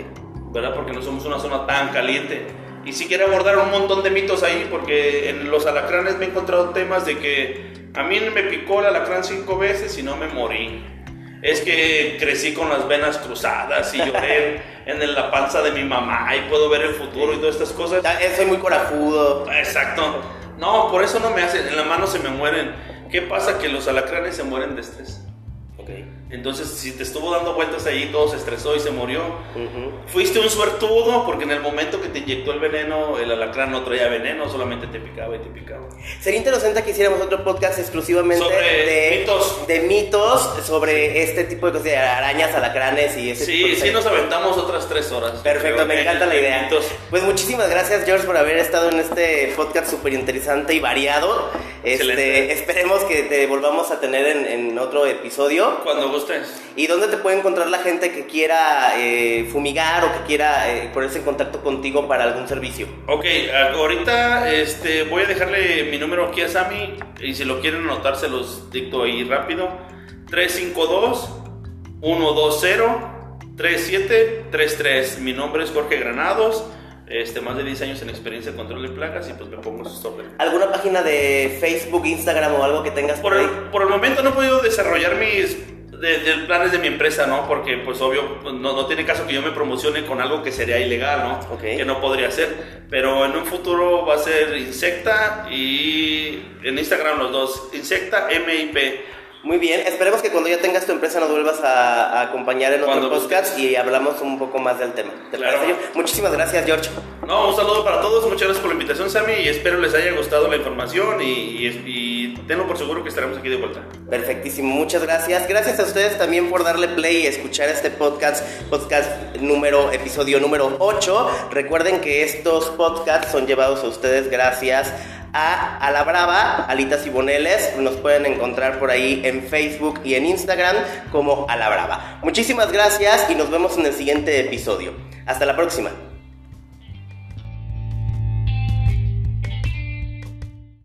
¿Verdad? Porque no somos una zona tan caliente. Y sí quiero abordar un montón de mitos ahí porque en los alacranes me he encontrado temas de que a mí me picó el alacrán cinco veces y no me morí. Es que crecí con las venas cruzadas y lloré [laughs] en la panza de mi mamá y puedo ver el futuro y todas estas cosas. Soy muy corajudo. Exacto. No, por eso no me hacen. En la mano se me mueren. ¿Qué pasa? Que los alacranes se mueren de estrés. Entonces, si te estuvo dando vueltas ahí, todo se estresó y se murió. Ujú. Fuiste un suertudo porque en el momento que te inyectó el veneno, el alacrán no traía veneno, solamente te picaba y te picaba. Sería interesante que hiciéramos otro podcast exclusivamente Sobre de mitos. de mitos sobre este tipo de cosas, arañas, alacranes y ese tipo Sí, de sí nos aventamos otras tres horas. Perfecto, me encanta la idea. mitos. Pues muchísimas gracias George por haber estado en este podcast súper interesante y variado. Este, esperemos que te volvamos a tener en, en otro episodio. Cuando gustes. ¿Y dónde te puede encontrar la gente que quiera eh, fumigar o que quiera eh, ponerse en contacto contigo para algún servicio? Ok, ahorita este, voy a dejarle mi número aquí a Sammy y si lo quieren anotar se los dicto ahí rápido. 352-120-3733. Mi nombre es Jorge Granados, este, más de 10 años en experiencia en control de plagas y pues me pongo sus órdenes. ¿Alguna página de Facebook, Instagram o algo que tengas por, Por el, ahí? por el momento no he podido desarrollar mis de, de planes de mi empresa, ¿no? Porque pues obvio pues, no, no tiene caso que yo me promocione con algo que sería ilegal, ¿no? Ok. Que no podría hacer. Pero en un futuro va a ser Insecta y en Instagram los dos. Insecta MIP. Muy bien, esperemos que cuando ya tengas tu empresa nos vuelvas a, a acompañar en otro podcast y hablamos un poco más del tema. ¿Te Claro. Muchísimas gracias, George. No, un saludo para todos, muchas gracias por la invitación Sammy y espero les haya gustado la información y, y, y tenlo por seguro que estaremos aquí de vuelta. Perfectísimo, muchas gracias. Gracias a ustedes también por darle play y escuchar este podcast, podcast número, episodio número 8. Recuerden que estos podcasts son llevados a ustedes gracias a A la Brava, Alitas y Boneles. Nos pueden encontrar por ahí en Facebook y en Instagram como A la Brava. Muchísimas gracias y nos vemos en el siguiente episodio. Hasta la próxima.